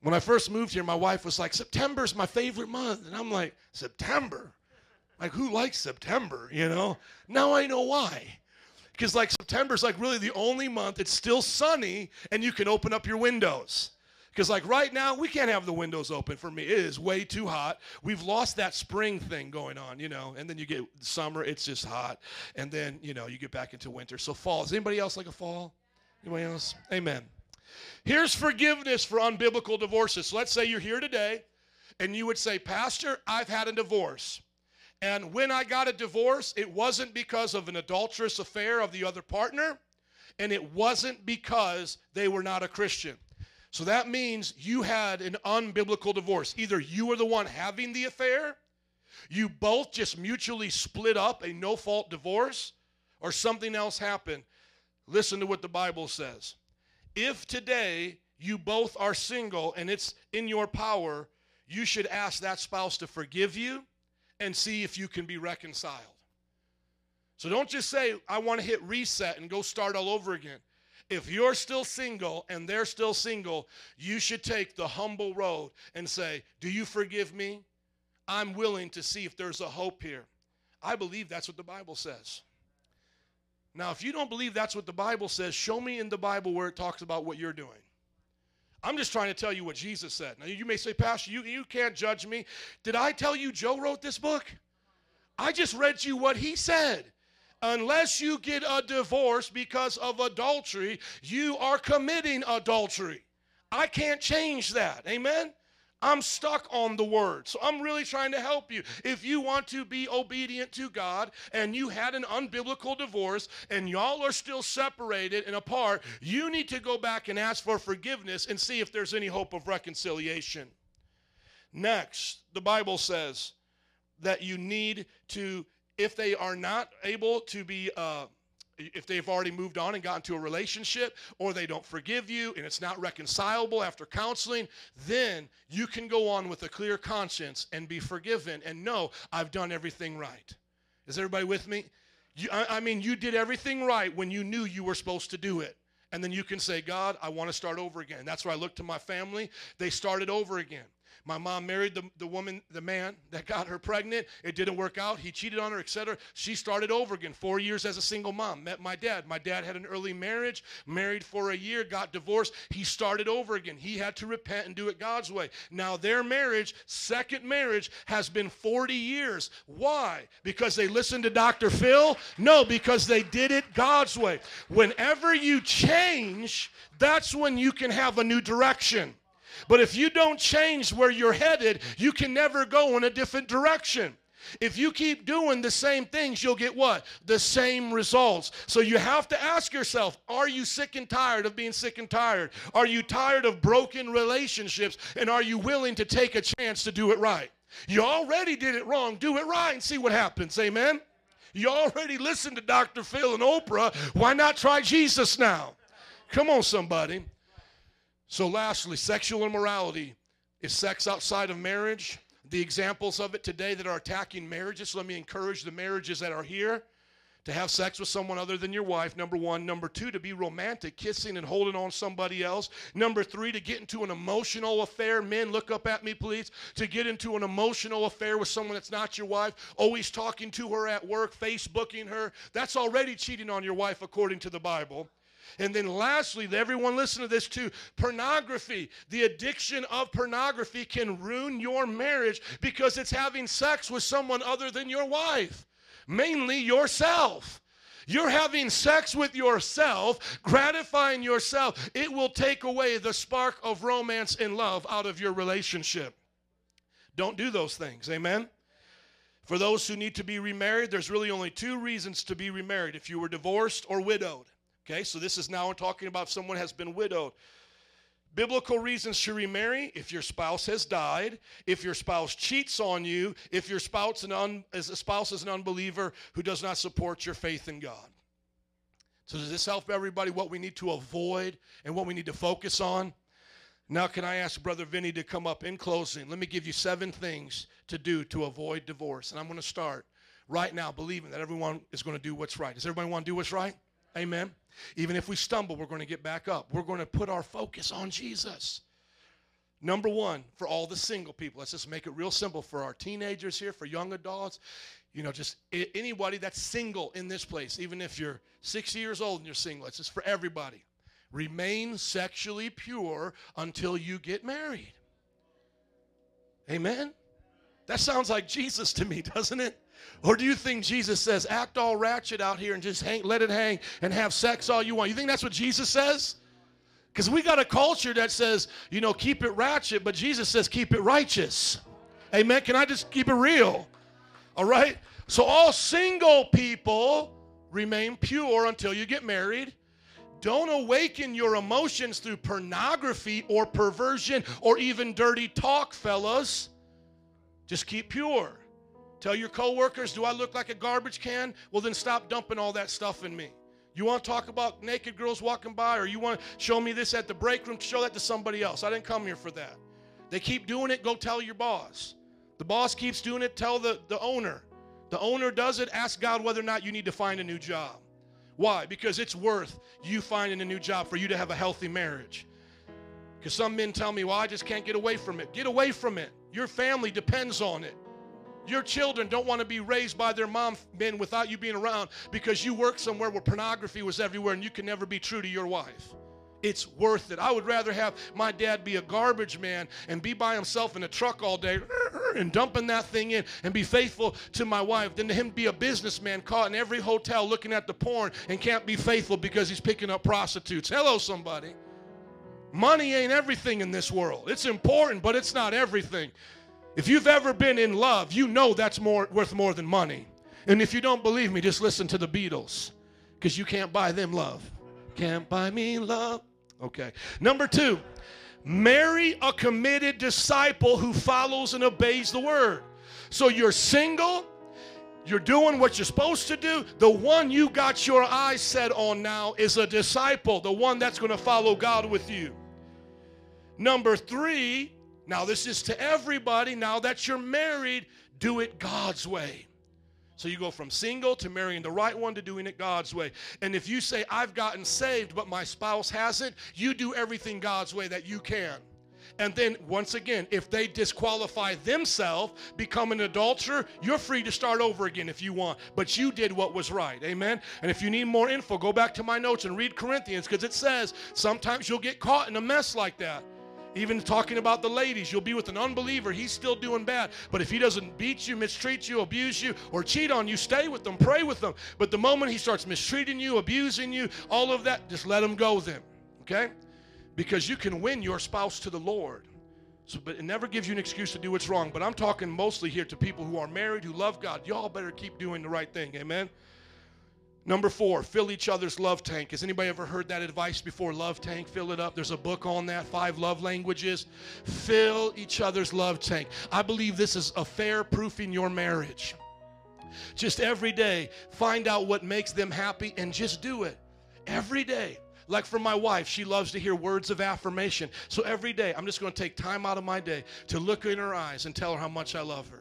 When I first moved here, my wife was like, September's my favorite month. And I'm like, September? Like, who likes September? You know? Now I know why. Because, like, September's like really the only month it's still sunny and you can open up your windows. Because, like, right now, we can't have the windows open for me. It is way too hot. We've lost that spring thing going on, you know, and then you get summer, it's just hot. And then, you know, you get back into winter. So, fall. Is anybody else like a fall? Anybody else? Amen. Here's forgiveness for unbiblical divorces. So, let's say you're here today and you would say, Pastor, I've had a divorce. And when I got a divorce, it wasn't because of an adulterous affair of the other partner, and it wasn't because they were not a Christian. So that means you had an unbiblical divorce. Either you were the one having the affair, you both just mutually split up a no fault divorce or something else happened, listen to what the Bible says. If today you both are single and it's in your power, you should ask that spouse to forgive you and see if you can be reconciled. So don't just say, I want to hit reset and go start all over again. If you're still single and they're still single, you should take the humble road and say, Do you forgive me? I'm willing to see if there's a hope here. I believe that's what the Bible says. Now, if you don't believe that's what the Bible says, show me in the Bible where it talks about what you're doing. I'm just trying to tell you what Jesus said. Now, you may say, Pastor, you, you can't judge me. Did I tell you Joe wrote this book? I just read you what he said. Unless you get a divorce because of adultery, you are committing adultery. I can't change that. Amen? I'm stuck on the word. So I'm really trying to help you. If you want to be obedient to God and you had an unbiblical divorce and y'all are still separated and apart, you need to go back and ask for forgiveness and see if there's any hope of reconciliation. Next, the Bible says that you need to, if they are not able to be, uh, if they've already moved on and gotten to a relationship, or they don't forgive you and it's not reconcilable after counseling, then you can go on with a clear conscience and be forgiven and know I've done everything right. Is everybody with me? You, I, I mean, you did everything right when you knew you were supposed to do it. And then you can say, God, I want to start over again. That's where I look to my family. They started over again. My mom married the, the woman, the man that got her pregnant. It didn't work out. He cheated on her, etc. She started over again. Four years as a single mom. Met my dad. My dad had an early marriage, married for a year, got divorced. He started over again. He had to repent and do it God's way. Now, their marriage, second marriage, has been 40 years. Why? Because they listened to Dr. Phil? No, because they did it God's way. Whenever you change, that's when you can have a new direction. But if you don't change where you're headed, you can never go in a different direction. If you keep doing the same things, you'll get what? The same results. So you have to ask yourself are you sick and tired of being sick and tired? Are you tired of broken relationships? And are you willing to take a chance to do it right? You already did it wrong. Do it right and see what happens. Amen? You already listened to Dr. Phil and Oprah. Why not try Jesus now? Come on, somebody. So, lastly, sexual immorality is sex outside of marriage. The examples of it today that are attacking marriages. So let me encourage the marriages that are here to have sex with someone other than your wife, number one. Number two, to be romantic, kissing and holding on somebody else. Number three, to get into an emotional affair. Men, look up at me, please. To get into an emotional affair with someone that's not your wife, always talking to her at work, Facebooking her. That's already cheating on your wife, according to the Bible. And then lastly, everyone listen to this too pornography. The addiction of pornography can ruin your marriage because it's having sex with someone other than your wife, mainly yourself. You're having sex with yourself, gratifying yourself. It will take away the spark of romance and love out of your relationship. Don't do those things. Amen. For those who need to be remarried, there's really only two reasons to be remarried if you were divorced or widowed. Okay, so this is now talking about someone has been widowed. Biblical reasons to remarry if your spouse has died, if your spouse cheats on you, if your spouse, un, spouse is an unbeliever who does not support your faith in God. So, does this help everybody what we need to avoid and what we need to focus on? Now, can I ask Brother Vinny to come up in closing? Let me give you seven things to do to avoid divorce. And I'm going to start right now believing that everyone is going to do what's right. Does everybody want to do what's right? Amen. Even if we stumble, we're going to get back up. We're going to put our focus on Jesus. Number one, for all the single people, let's just make it real simple for our teenagers here, for young adults, you know, just anybody that's single in this place, even if you're 60 years old and you're single, it's just for everybody. Remain sexually pure until you get married. Amen? That sounds like Jesus to me, doesn't it? Or do you think Jesus says, act all ratchet out here and just hang, let it hang and have sex all you want? You think that's what Jesus says? Because we got a culture that says, you know, keep it ratchet, but Jesus says, keep it righteous. Amen. Can I just keep it real? All right? So, all single people remain pure until you get married. Don't awaken your emotions through pornography or perversion or even dirty talk, fellas. Just keep pure. Tell your coworkers, do I look like a garbage can? Well, then stop dumping all that stuff in me. You want to talk about naked girls walking by, or you want to show me this at the break room? Show that to somebody else. I didn't come here for that. They keep doing it, go tell your boss. The boss keeps doing it, tell the, the owner. The owner does it, ask God whether or not you need to find a new job. Why? Because it's worth you finding a new job for you to have a healthy marriage. Because some men tell me, well, I just can't get away from it. Get away from it. Your family depends on it. Your children don't want to be raised by their mom men without you being around because you work somewhere where pornography was everywhere and you can never be true to your wife. It's worth it. I would rather have my dad be a garbage man and be by himself in a truck all day and dumping that thing in and be faithful to my wife than to him be a businessman caught in every hotel looking at the porn and can't be faithful because he's picking up prostitutes. Hello, somebody. Money ain't everything in this world. It's important, but it's not everything. If you've ever been in love, you know that's more worth more than money. And if you don't believe me, just listen to the Beatles because you can't buy them love. Can't buy me love. Okay. Number two, marry a committed disciple who follows and obeys the word. So you're single, you're doing what you're supposed to do. The one you got your eyes set on now is a disciple, the one that's going to follow God with you. Number three, now this is to everybody. Now that you're married, do it God's way. So you go from single to marrying the right one to doing it God's way. And if you say, I've gotten saved, but my spouse hasn't, you do everything God's way that you can. And then, once again, if they disqualify themselves, become an adulterer, you're free to start over again if you want. But you did what was right. Amen? And if you need more info, go back to my notes and read Corinthians because it says sometimes you'll get caught in a mess like that. Even talking about the ladies, you'll be with an unbeliever, he's still doing bad. But if he doesn't beat you, mistreat you, abuse you, or cheat on you, stay with them, pray with them. But the moment he starts mistreating you, abusing you, all of that, just let him go then. Okay? Because you can win your spouse to the Lord. So, but it never gives you an excuse to do what's wrong. But I'm talking mostly here to people who are married, who love God. Y'all better keep doing the right thing. Amen. Number four, fill each other's love tank. Has anybody ever heard that advice before? Love tank, fill it up. There's a book on that, five love languages. Fill each other's love tank. I believe this is a fair proof in your marriage. Just every day, find out what makes them happy and just do it. Every day. Like for my wife, she loves to hear words of affirmation. So every day, I'm just going to take time out of my day to look in her eyes and tell her how much I love her.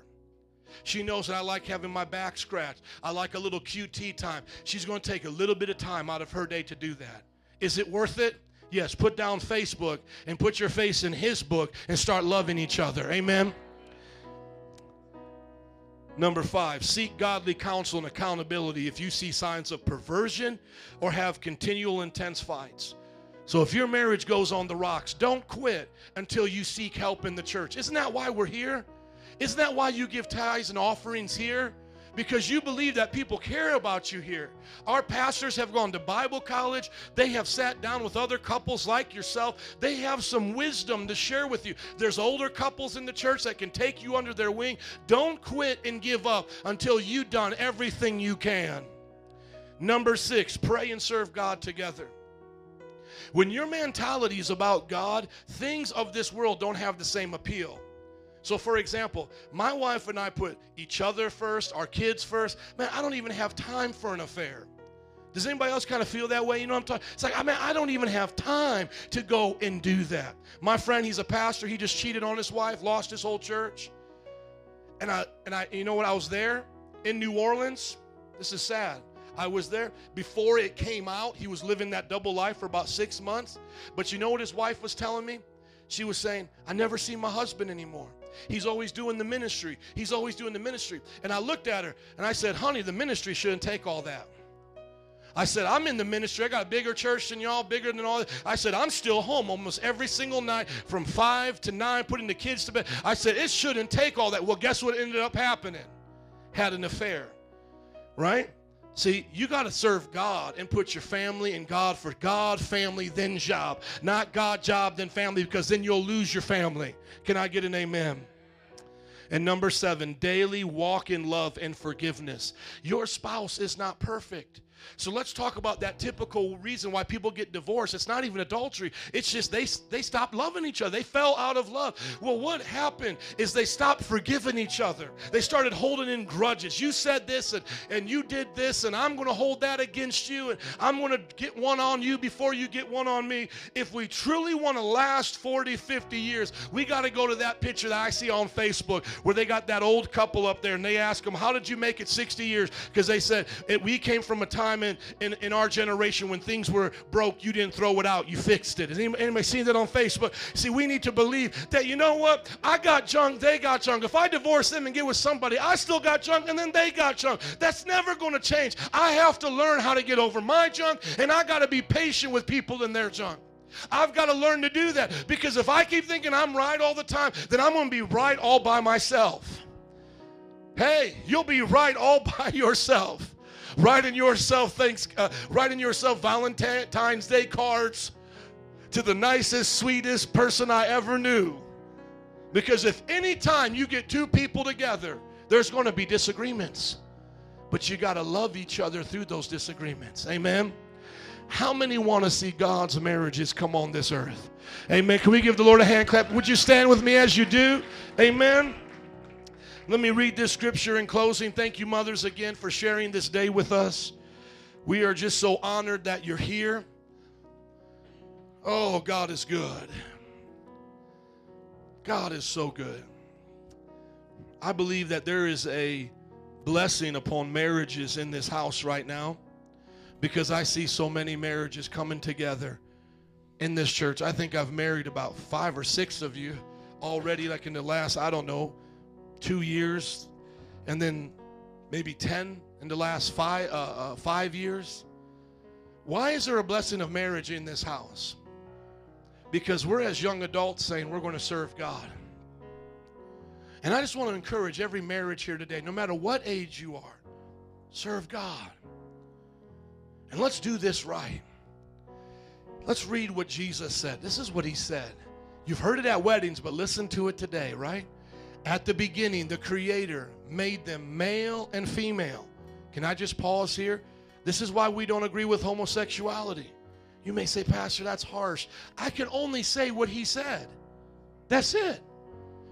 She knows that I like having my back scratched. I like a little QT time. She's going to take a little bit of time out of her day to do that. Is it worth it? Yes. Put down Facebook and put your face in His book and start loving each other. Amen. Number five, seek godly counsel and accountability if you see signs of perversion or have continual intense fights. So if your marriage goes on the rocks, don't quit until you seek help in the church. Isn't that why we're here? Isn't that why you give tithes and offerings here? Because you believe that people care about you here. Our pastors have gone to Bible college. They have sat down with other couples like yourself. They have some wisdom to share with you. There's older couples in the church that can take you under their wing. Don't quit and give up until you've done everything you can. Number six, pray and serve God together. When your mentality is about God, things of this world don't have the same appeal. So, for example, my wife and I put each other first, our kids first. Man, I don't even have time for an affair. Does anybody else kind of feel that way? You know what I'm talking? It's like, I mean, I don't even have time to go and do that. My friend, he's a pastor. He just cheated on his wife, lost his whole church. And I, and I, you know what? I was there in New Orleans. This is sad. I was there before it came out. He was living that double life for about six months. But you know what his wife was telling me? She was saying, I never see my husband anymore. He's always doing the ministry. He's always doing the ministry. And I looked at her and I said, honey, the ministry shouldn't take all that. I said, I'm in the ministry. I got a bigger church than y'all, bigger than all. I said, I'm still home almost every single night from five to nine, putting the kids to bed. I said, it shouldn't take all that. Well, guess what ended up happening? Had an affair, right? See, you got to serve God and put your family in God for God, family, then job. Not God, job, then family, because then you'll lose your family. Can I get an amen? And number seven, daily walk in love and forgiveness. Your spouse is not perfect. So let's talk about that typical reason why people get divorced. It's not even adultery. It's just they they stopped loving each other. They fell out of love. Well, what happened is they stopped forgiving each other. They started holding in grudges. You said this and, and you did this, and I'm going to hold that against you, and I'm going to get one on you before you get one on me. If we truly want to last 40, 50 years, we got to go to that picture that I see on Facebook where they got that old couple up there and they ask them, How did you make it 60 years? Because they said, We came from a time in, in, in our generation when things were broke, you didn't throw it out, you fixed it. Has anybody, anybody seen that on Facebook? See, we need to believe that, you know what? I got junk, they got junk. If I divorce them and get with somebody, I still got junk, and then they got junk. That's never going to change. I have to learn how to get over my junk, and I got to be patient with people in their junk. I've got to learn to do that because if I keep thinking I'm right all the time, then I'm going to be right all by myself. Hey, you'll be right all by yourself. Writing yourself thanks, uh, writing yourself Valentine's Day cards to the nicest, sweetest person I ever knew. Because if any time you get two people together, there's going to be disagreements. But you got to love each other through those disagreements. Amen. How many want to see God's marriages come on this earth? Amen. Can we give the Lord a hand clap? Would you stand with me as you do? Amen. Let me read this scripture in closing. Thank you, mothers, again for sharing this day with us. We are just so honored that you're here. Oh, God is good. God is so good. I believe that there is a blessing upon marriages in this house right now because I see so many marriages coming together in this church. I think I've married about five or six of you already, like in the last, I don't know, two years, and then maybe 10 in the last five, uh, uh, five years. Why is there a blessing of marriage in this house? Because we're as young adults saying we're going to serve God. And I just want to encourage every marriage here today, no matter what age you are, serve God. And let's do this right. Let's read what Jesus said. This is what he said. You've heard it at weddings, but listen to it today, right? At the beginning, the Creator made them male and female. Can I just pause here? This is why we don't agree with homosexuality. You may say, Pastor, that's harsh. I can only say what he said. That's it.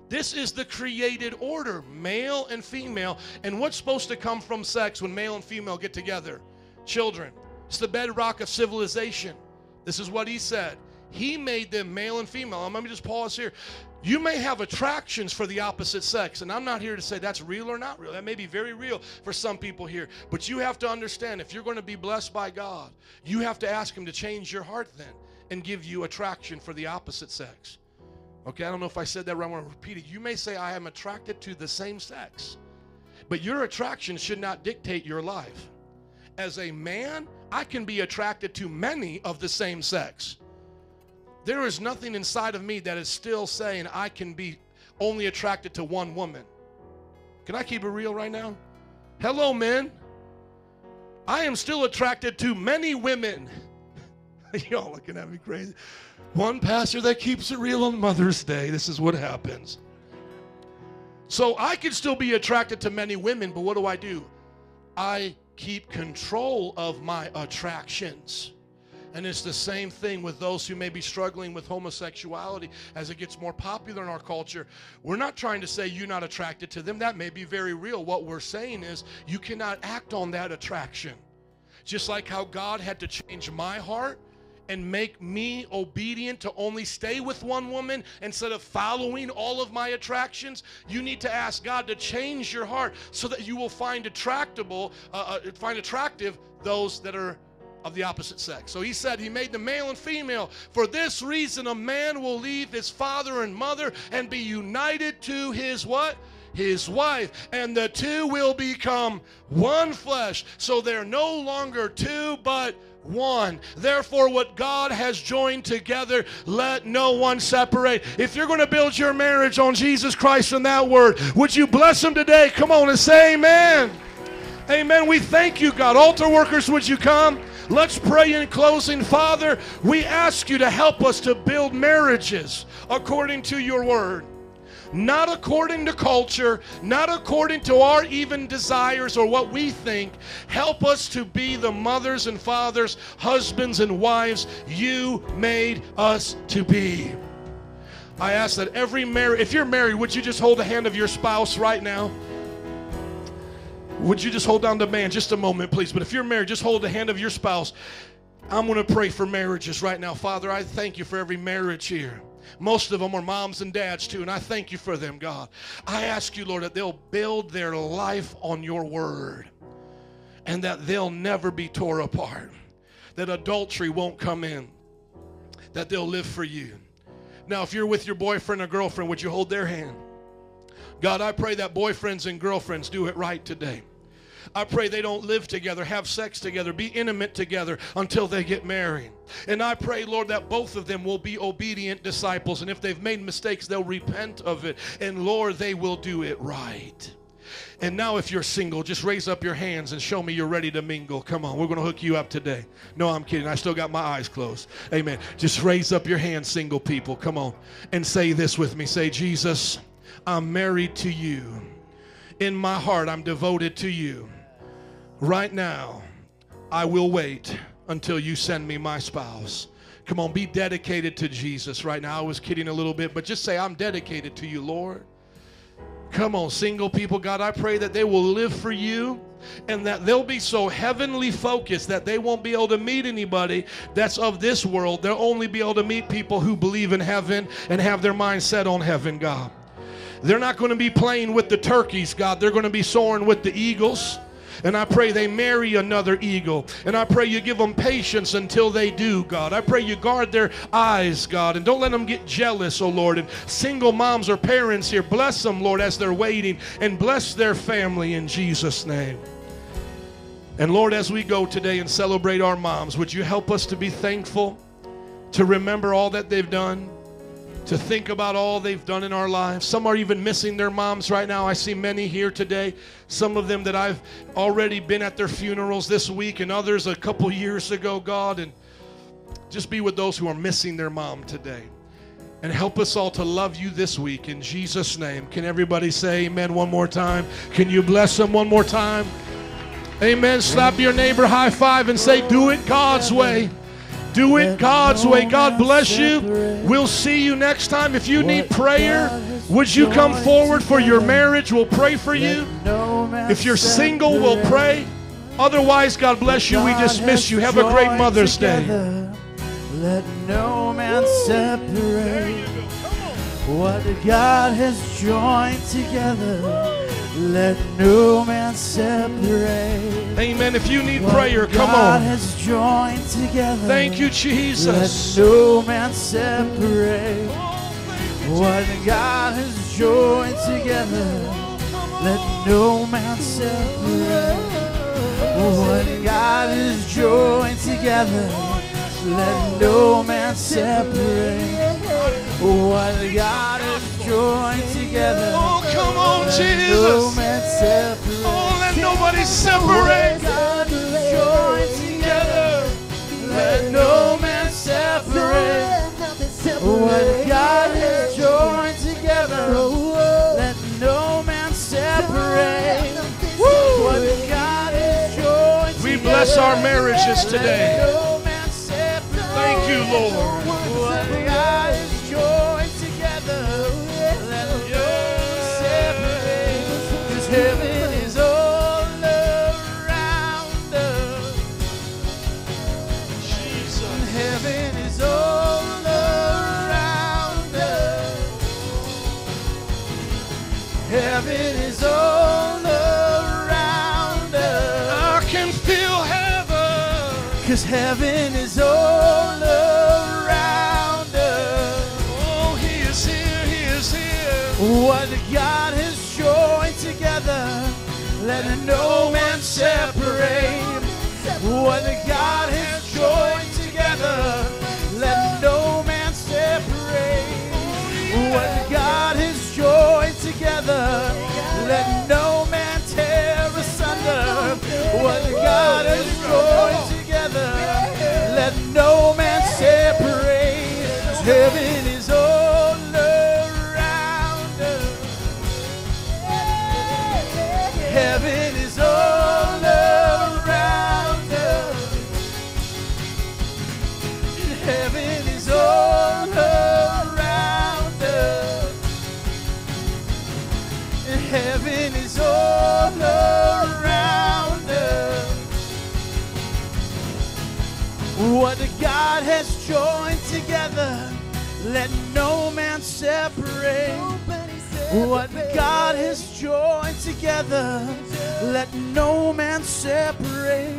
This is the created order, male and female. And what's supposed to come from sex when male and female get together? Children. It's the bedrock of civilization. This is what he said. He made them male and female. Let me just pause here. You may have attractions for the opposite sex, and I'm not here to say that's real or not real. That may be very real for some people here. But you have to understand if you're going to be blessed by God, you have to ask Him to change your heart then and give you attraction for the opposite sex. Okay, I don't know if I said that right. I want to repeat it. You may say, I am attracted to the same sex, but your attraction should not dictate your life. As a man, I can be attracted to many of the same sex. There is nothing inside of me that is still saying I can be only attracted to one woman. Can I keep it real right now? Hello, men. I am still attracted to many women. Y'all looking at me crazy. One pastor that keeps it real on Mother's Day. This is what happens. So I can still be attracted to many women, but what do I do? I keep control of my attractions. And it's the same thing with those who may be struggling with homosexuality as it gets more popular in our culture. We're not trying to say you're not attracted to them. That may be very real. What we're saying is you cannot act on that attraction. Just like how God had to change my heart and make me obedient to only stay with one woman instead of following all of my attractions, you need to ask God to change your heart so that you will find attractable, uh, uh, find attractive those that are of the opposite sex. So he said he made the male and female. For this reason, a man will leave his father and mother and be united to his what? His wife, and the two will become one flesh. So they're no longer two, but one. Therefore, what God has joined together, let no one separate. If you're going to build your marriage on Jesus Christ and that word, would you bless him today? Come on and say amen. Amen. We thank you, God. Altar workers, would you come? Let's pray in closing. Father, we ask you to help us to build marriages according to your word. not according to culture, not according to our even desires or what we think. Help us to be the mothers and fathers, husbands and wives you made us to be. I ask that every married, if you're married, would you just hold the hand of your spouse right now? Would you just hold down the man just a moment, please? But if you're married, just hold the hand of your spouse. I'm going to pray for marriages right now. Father, I thank you for every marriage here. Most of them are moms and dads too, and I thank you for them, God. I ask you, Lord, that they'll build their life on your word and that they'll never be tore apart, that adultery won't come in, that they'll live for you. Now, if you're with your boyfriend or girlfriend, would you hold their hand? God, I pray that boyfriends and girlfriends do it right today. I pray they don't live together, have sex together, be intimate together until they get married. And I pray, Lord, that both of them will be obedient disciples. And if they've made mistakes, they'll repent of it. And Lord, they will do it right. And now, if you're single, just raise up your hands and show me you're ready to mingle. Come on, we're going to hook you up today. No, I'm kidding. I still got my eyes closed. Amen. Just raise up your hands, single people. Come on. And say this with me Say, Jesus, I'm married to you. In my heart, I'm devoted to you. Right now, I will wait until you send me my spouse. Come on, be dedicated to Jesus right now. I was kidding a little bit, but just say, I'm dedicated to you, Lord. Come on, single people, God, I pray that they will live for you and that they'll be so heavenly focused that they won't be able to meet anybody that's of this world. They'll only be able to meet people who believe in heaven and have their mind set on heaven, God. They're not going to be playing with the turkeys, God. They're going to be soaring with the eagles. And I pray they marry another eagle. And I pray you give them patience until they do, God. I pray you guard their eyes, God, and don't let them get jealous, oh Lord. And single moms or parents here, bless them, Lord, as they're waiting, and bless their family in Jesus' name. And Lord, as we go today and celebrate our moms, would you help us to be thankful, to remember all that they've done? To think about all they've done in our lives. Some are even missing their moms right now. I see many here today, some of them that I've already been at their funerals this week, and others a couple years ago, God. And just be with those who are missing their mom today. And help us all to love you this week in Jesus' name. Can everybody say amen one more time? Can you bless them one more time? Amen. Slap your neighbor high five and say, Do it God's way. Do it God's way. God bless you. We'll see you next time. If you need prayer, would you come forward for your marriage? We'll pray for you. If you're single, we'll pray. Otherwise, God bless you. We dismiss you. Have a great Mother's Day. Let no man separate what God has joined together. Let no man separate. Amen. If you need prayer, What come God on. has joined together. Thank you, Jesus. Let no man separate what God has joined together. Let no man separate what God has joined together. Let no man separate what God has joined together. Oh, come on, Let Jesus. No man separate. Oh, let nobody What separate. God has joined together. Let no man separate. What God has joined together, let no man separate. What God has joined together, We bless our marriages today. You, Lord. What God has joined together, let no man separate.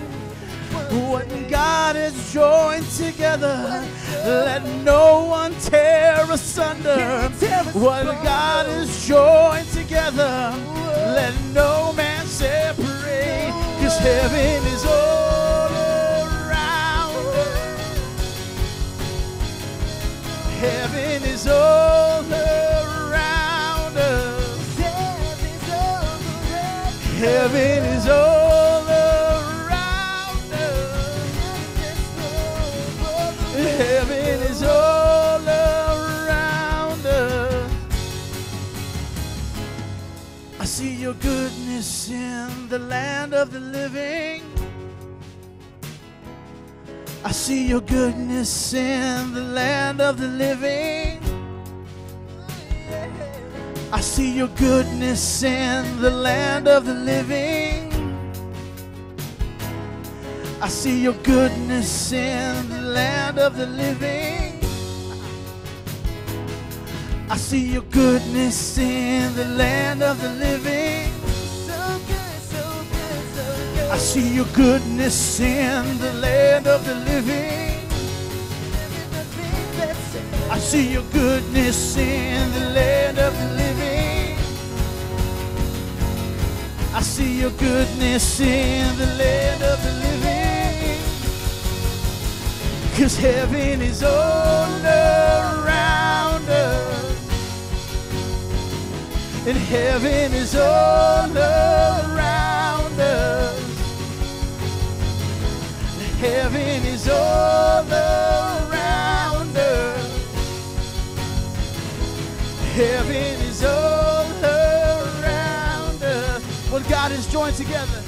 What God has joined together, let no one tear asunder. What God has joined together, let no man separate. Cause heaven is all around. Heaven is all around Heaven is all around us. Heaven is all around us. I see your goodness in the land of the living. I see your goodness in the land of the living. See your goodness in the land of the living. I see your goodness in the land of the living. I see your goodness in the land of the living. So good, so good, so good. I see your goodness in the land of the living. I see your goodness in the land of the living. I see your goodness in the land of the living. Cause heaven is all around us. And heaven is all around us. Heaven is all around us. Heaven is all God has joined together.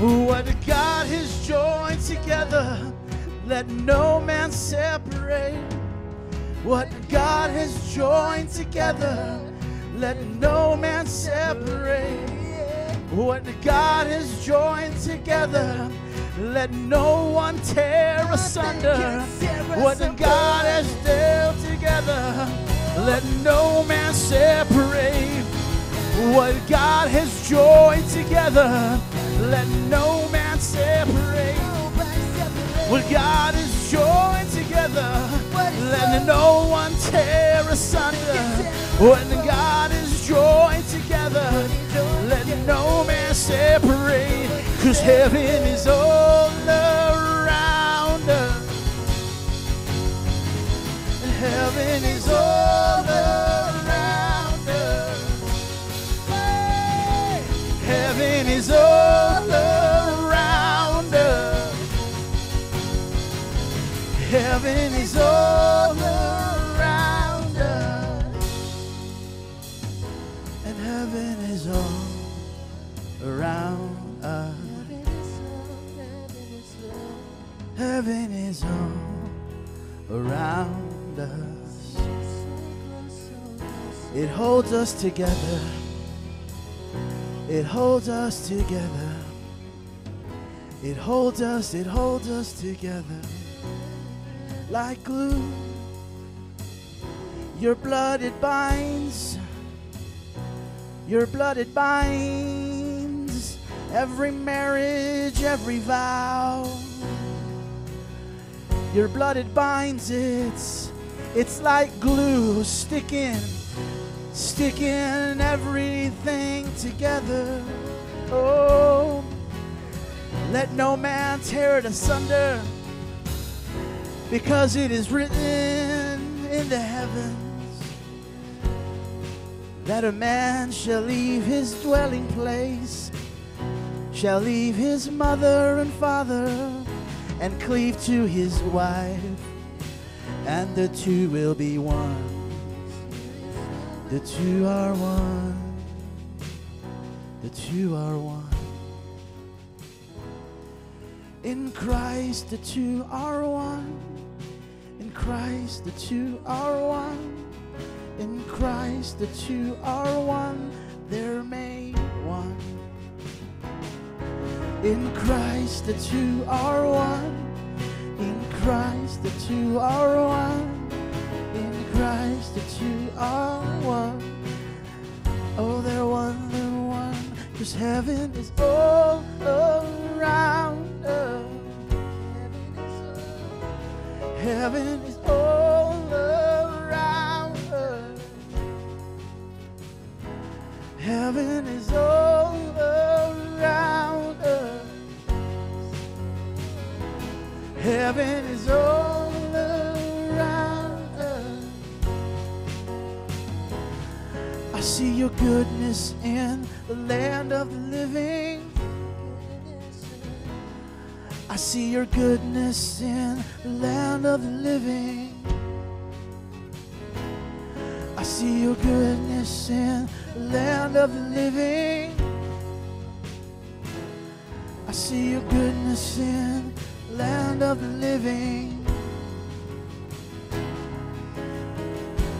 What God has joined together. Let no man separate. What God has joined together. Let no man separate. What God has joined together. Let no one tear asunder. What God has held together. Let no man separate. What God has joined together. Let no man separate. What God has joined together. Let no one tear asunder. What God has joined together. Let no man separate. Cause heaven is all around us. And heaven is all Heaven is all around us. And heaven is all around us. Heaven is all around us. It holds us together. It holds us together. It holds us, it holds us together like glue. Your blood it binds. Your blood it binds every marriage, every vow. Your blood it binds it. It's like glue sticking, sticking everything together. Oh, let no man tear it asunder because it is written in the heavens that a man shall leave his dwelling place, shall leave his mother and father, and cleave to his wife, and the two will be one. The two are one. The two are one. In Christ, the two are one. Christ, the two are one. In Christ, the two are one. They're made one. In Christ, the two are one. In Christ that you are one. In Christ that you are one. Oh, they're one, they're one. Cause heaven is all around us. Heaven is all around us. Heaven is all around us. Heaven is all around us. I see your goodness in the land of the living. I see your goodness in the land of the living. I see your goodness in the land of the living. I see your goodness in the land of the living.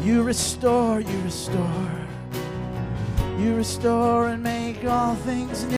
You restore, you restore. You restore and make all things new.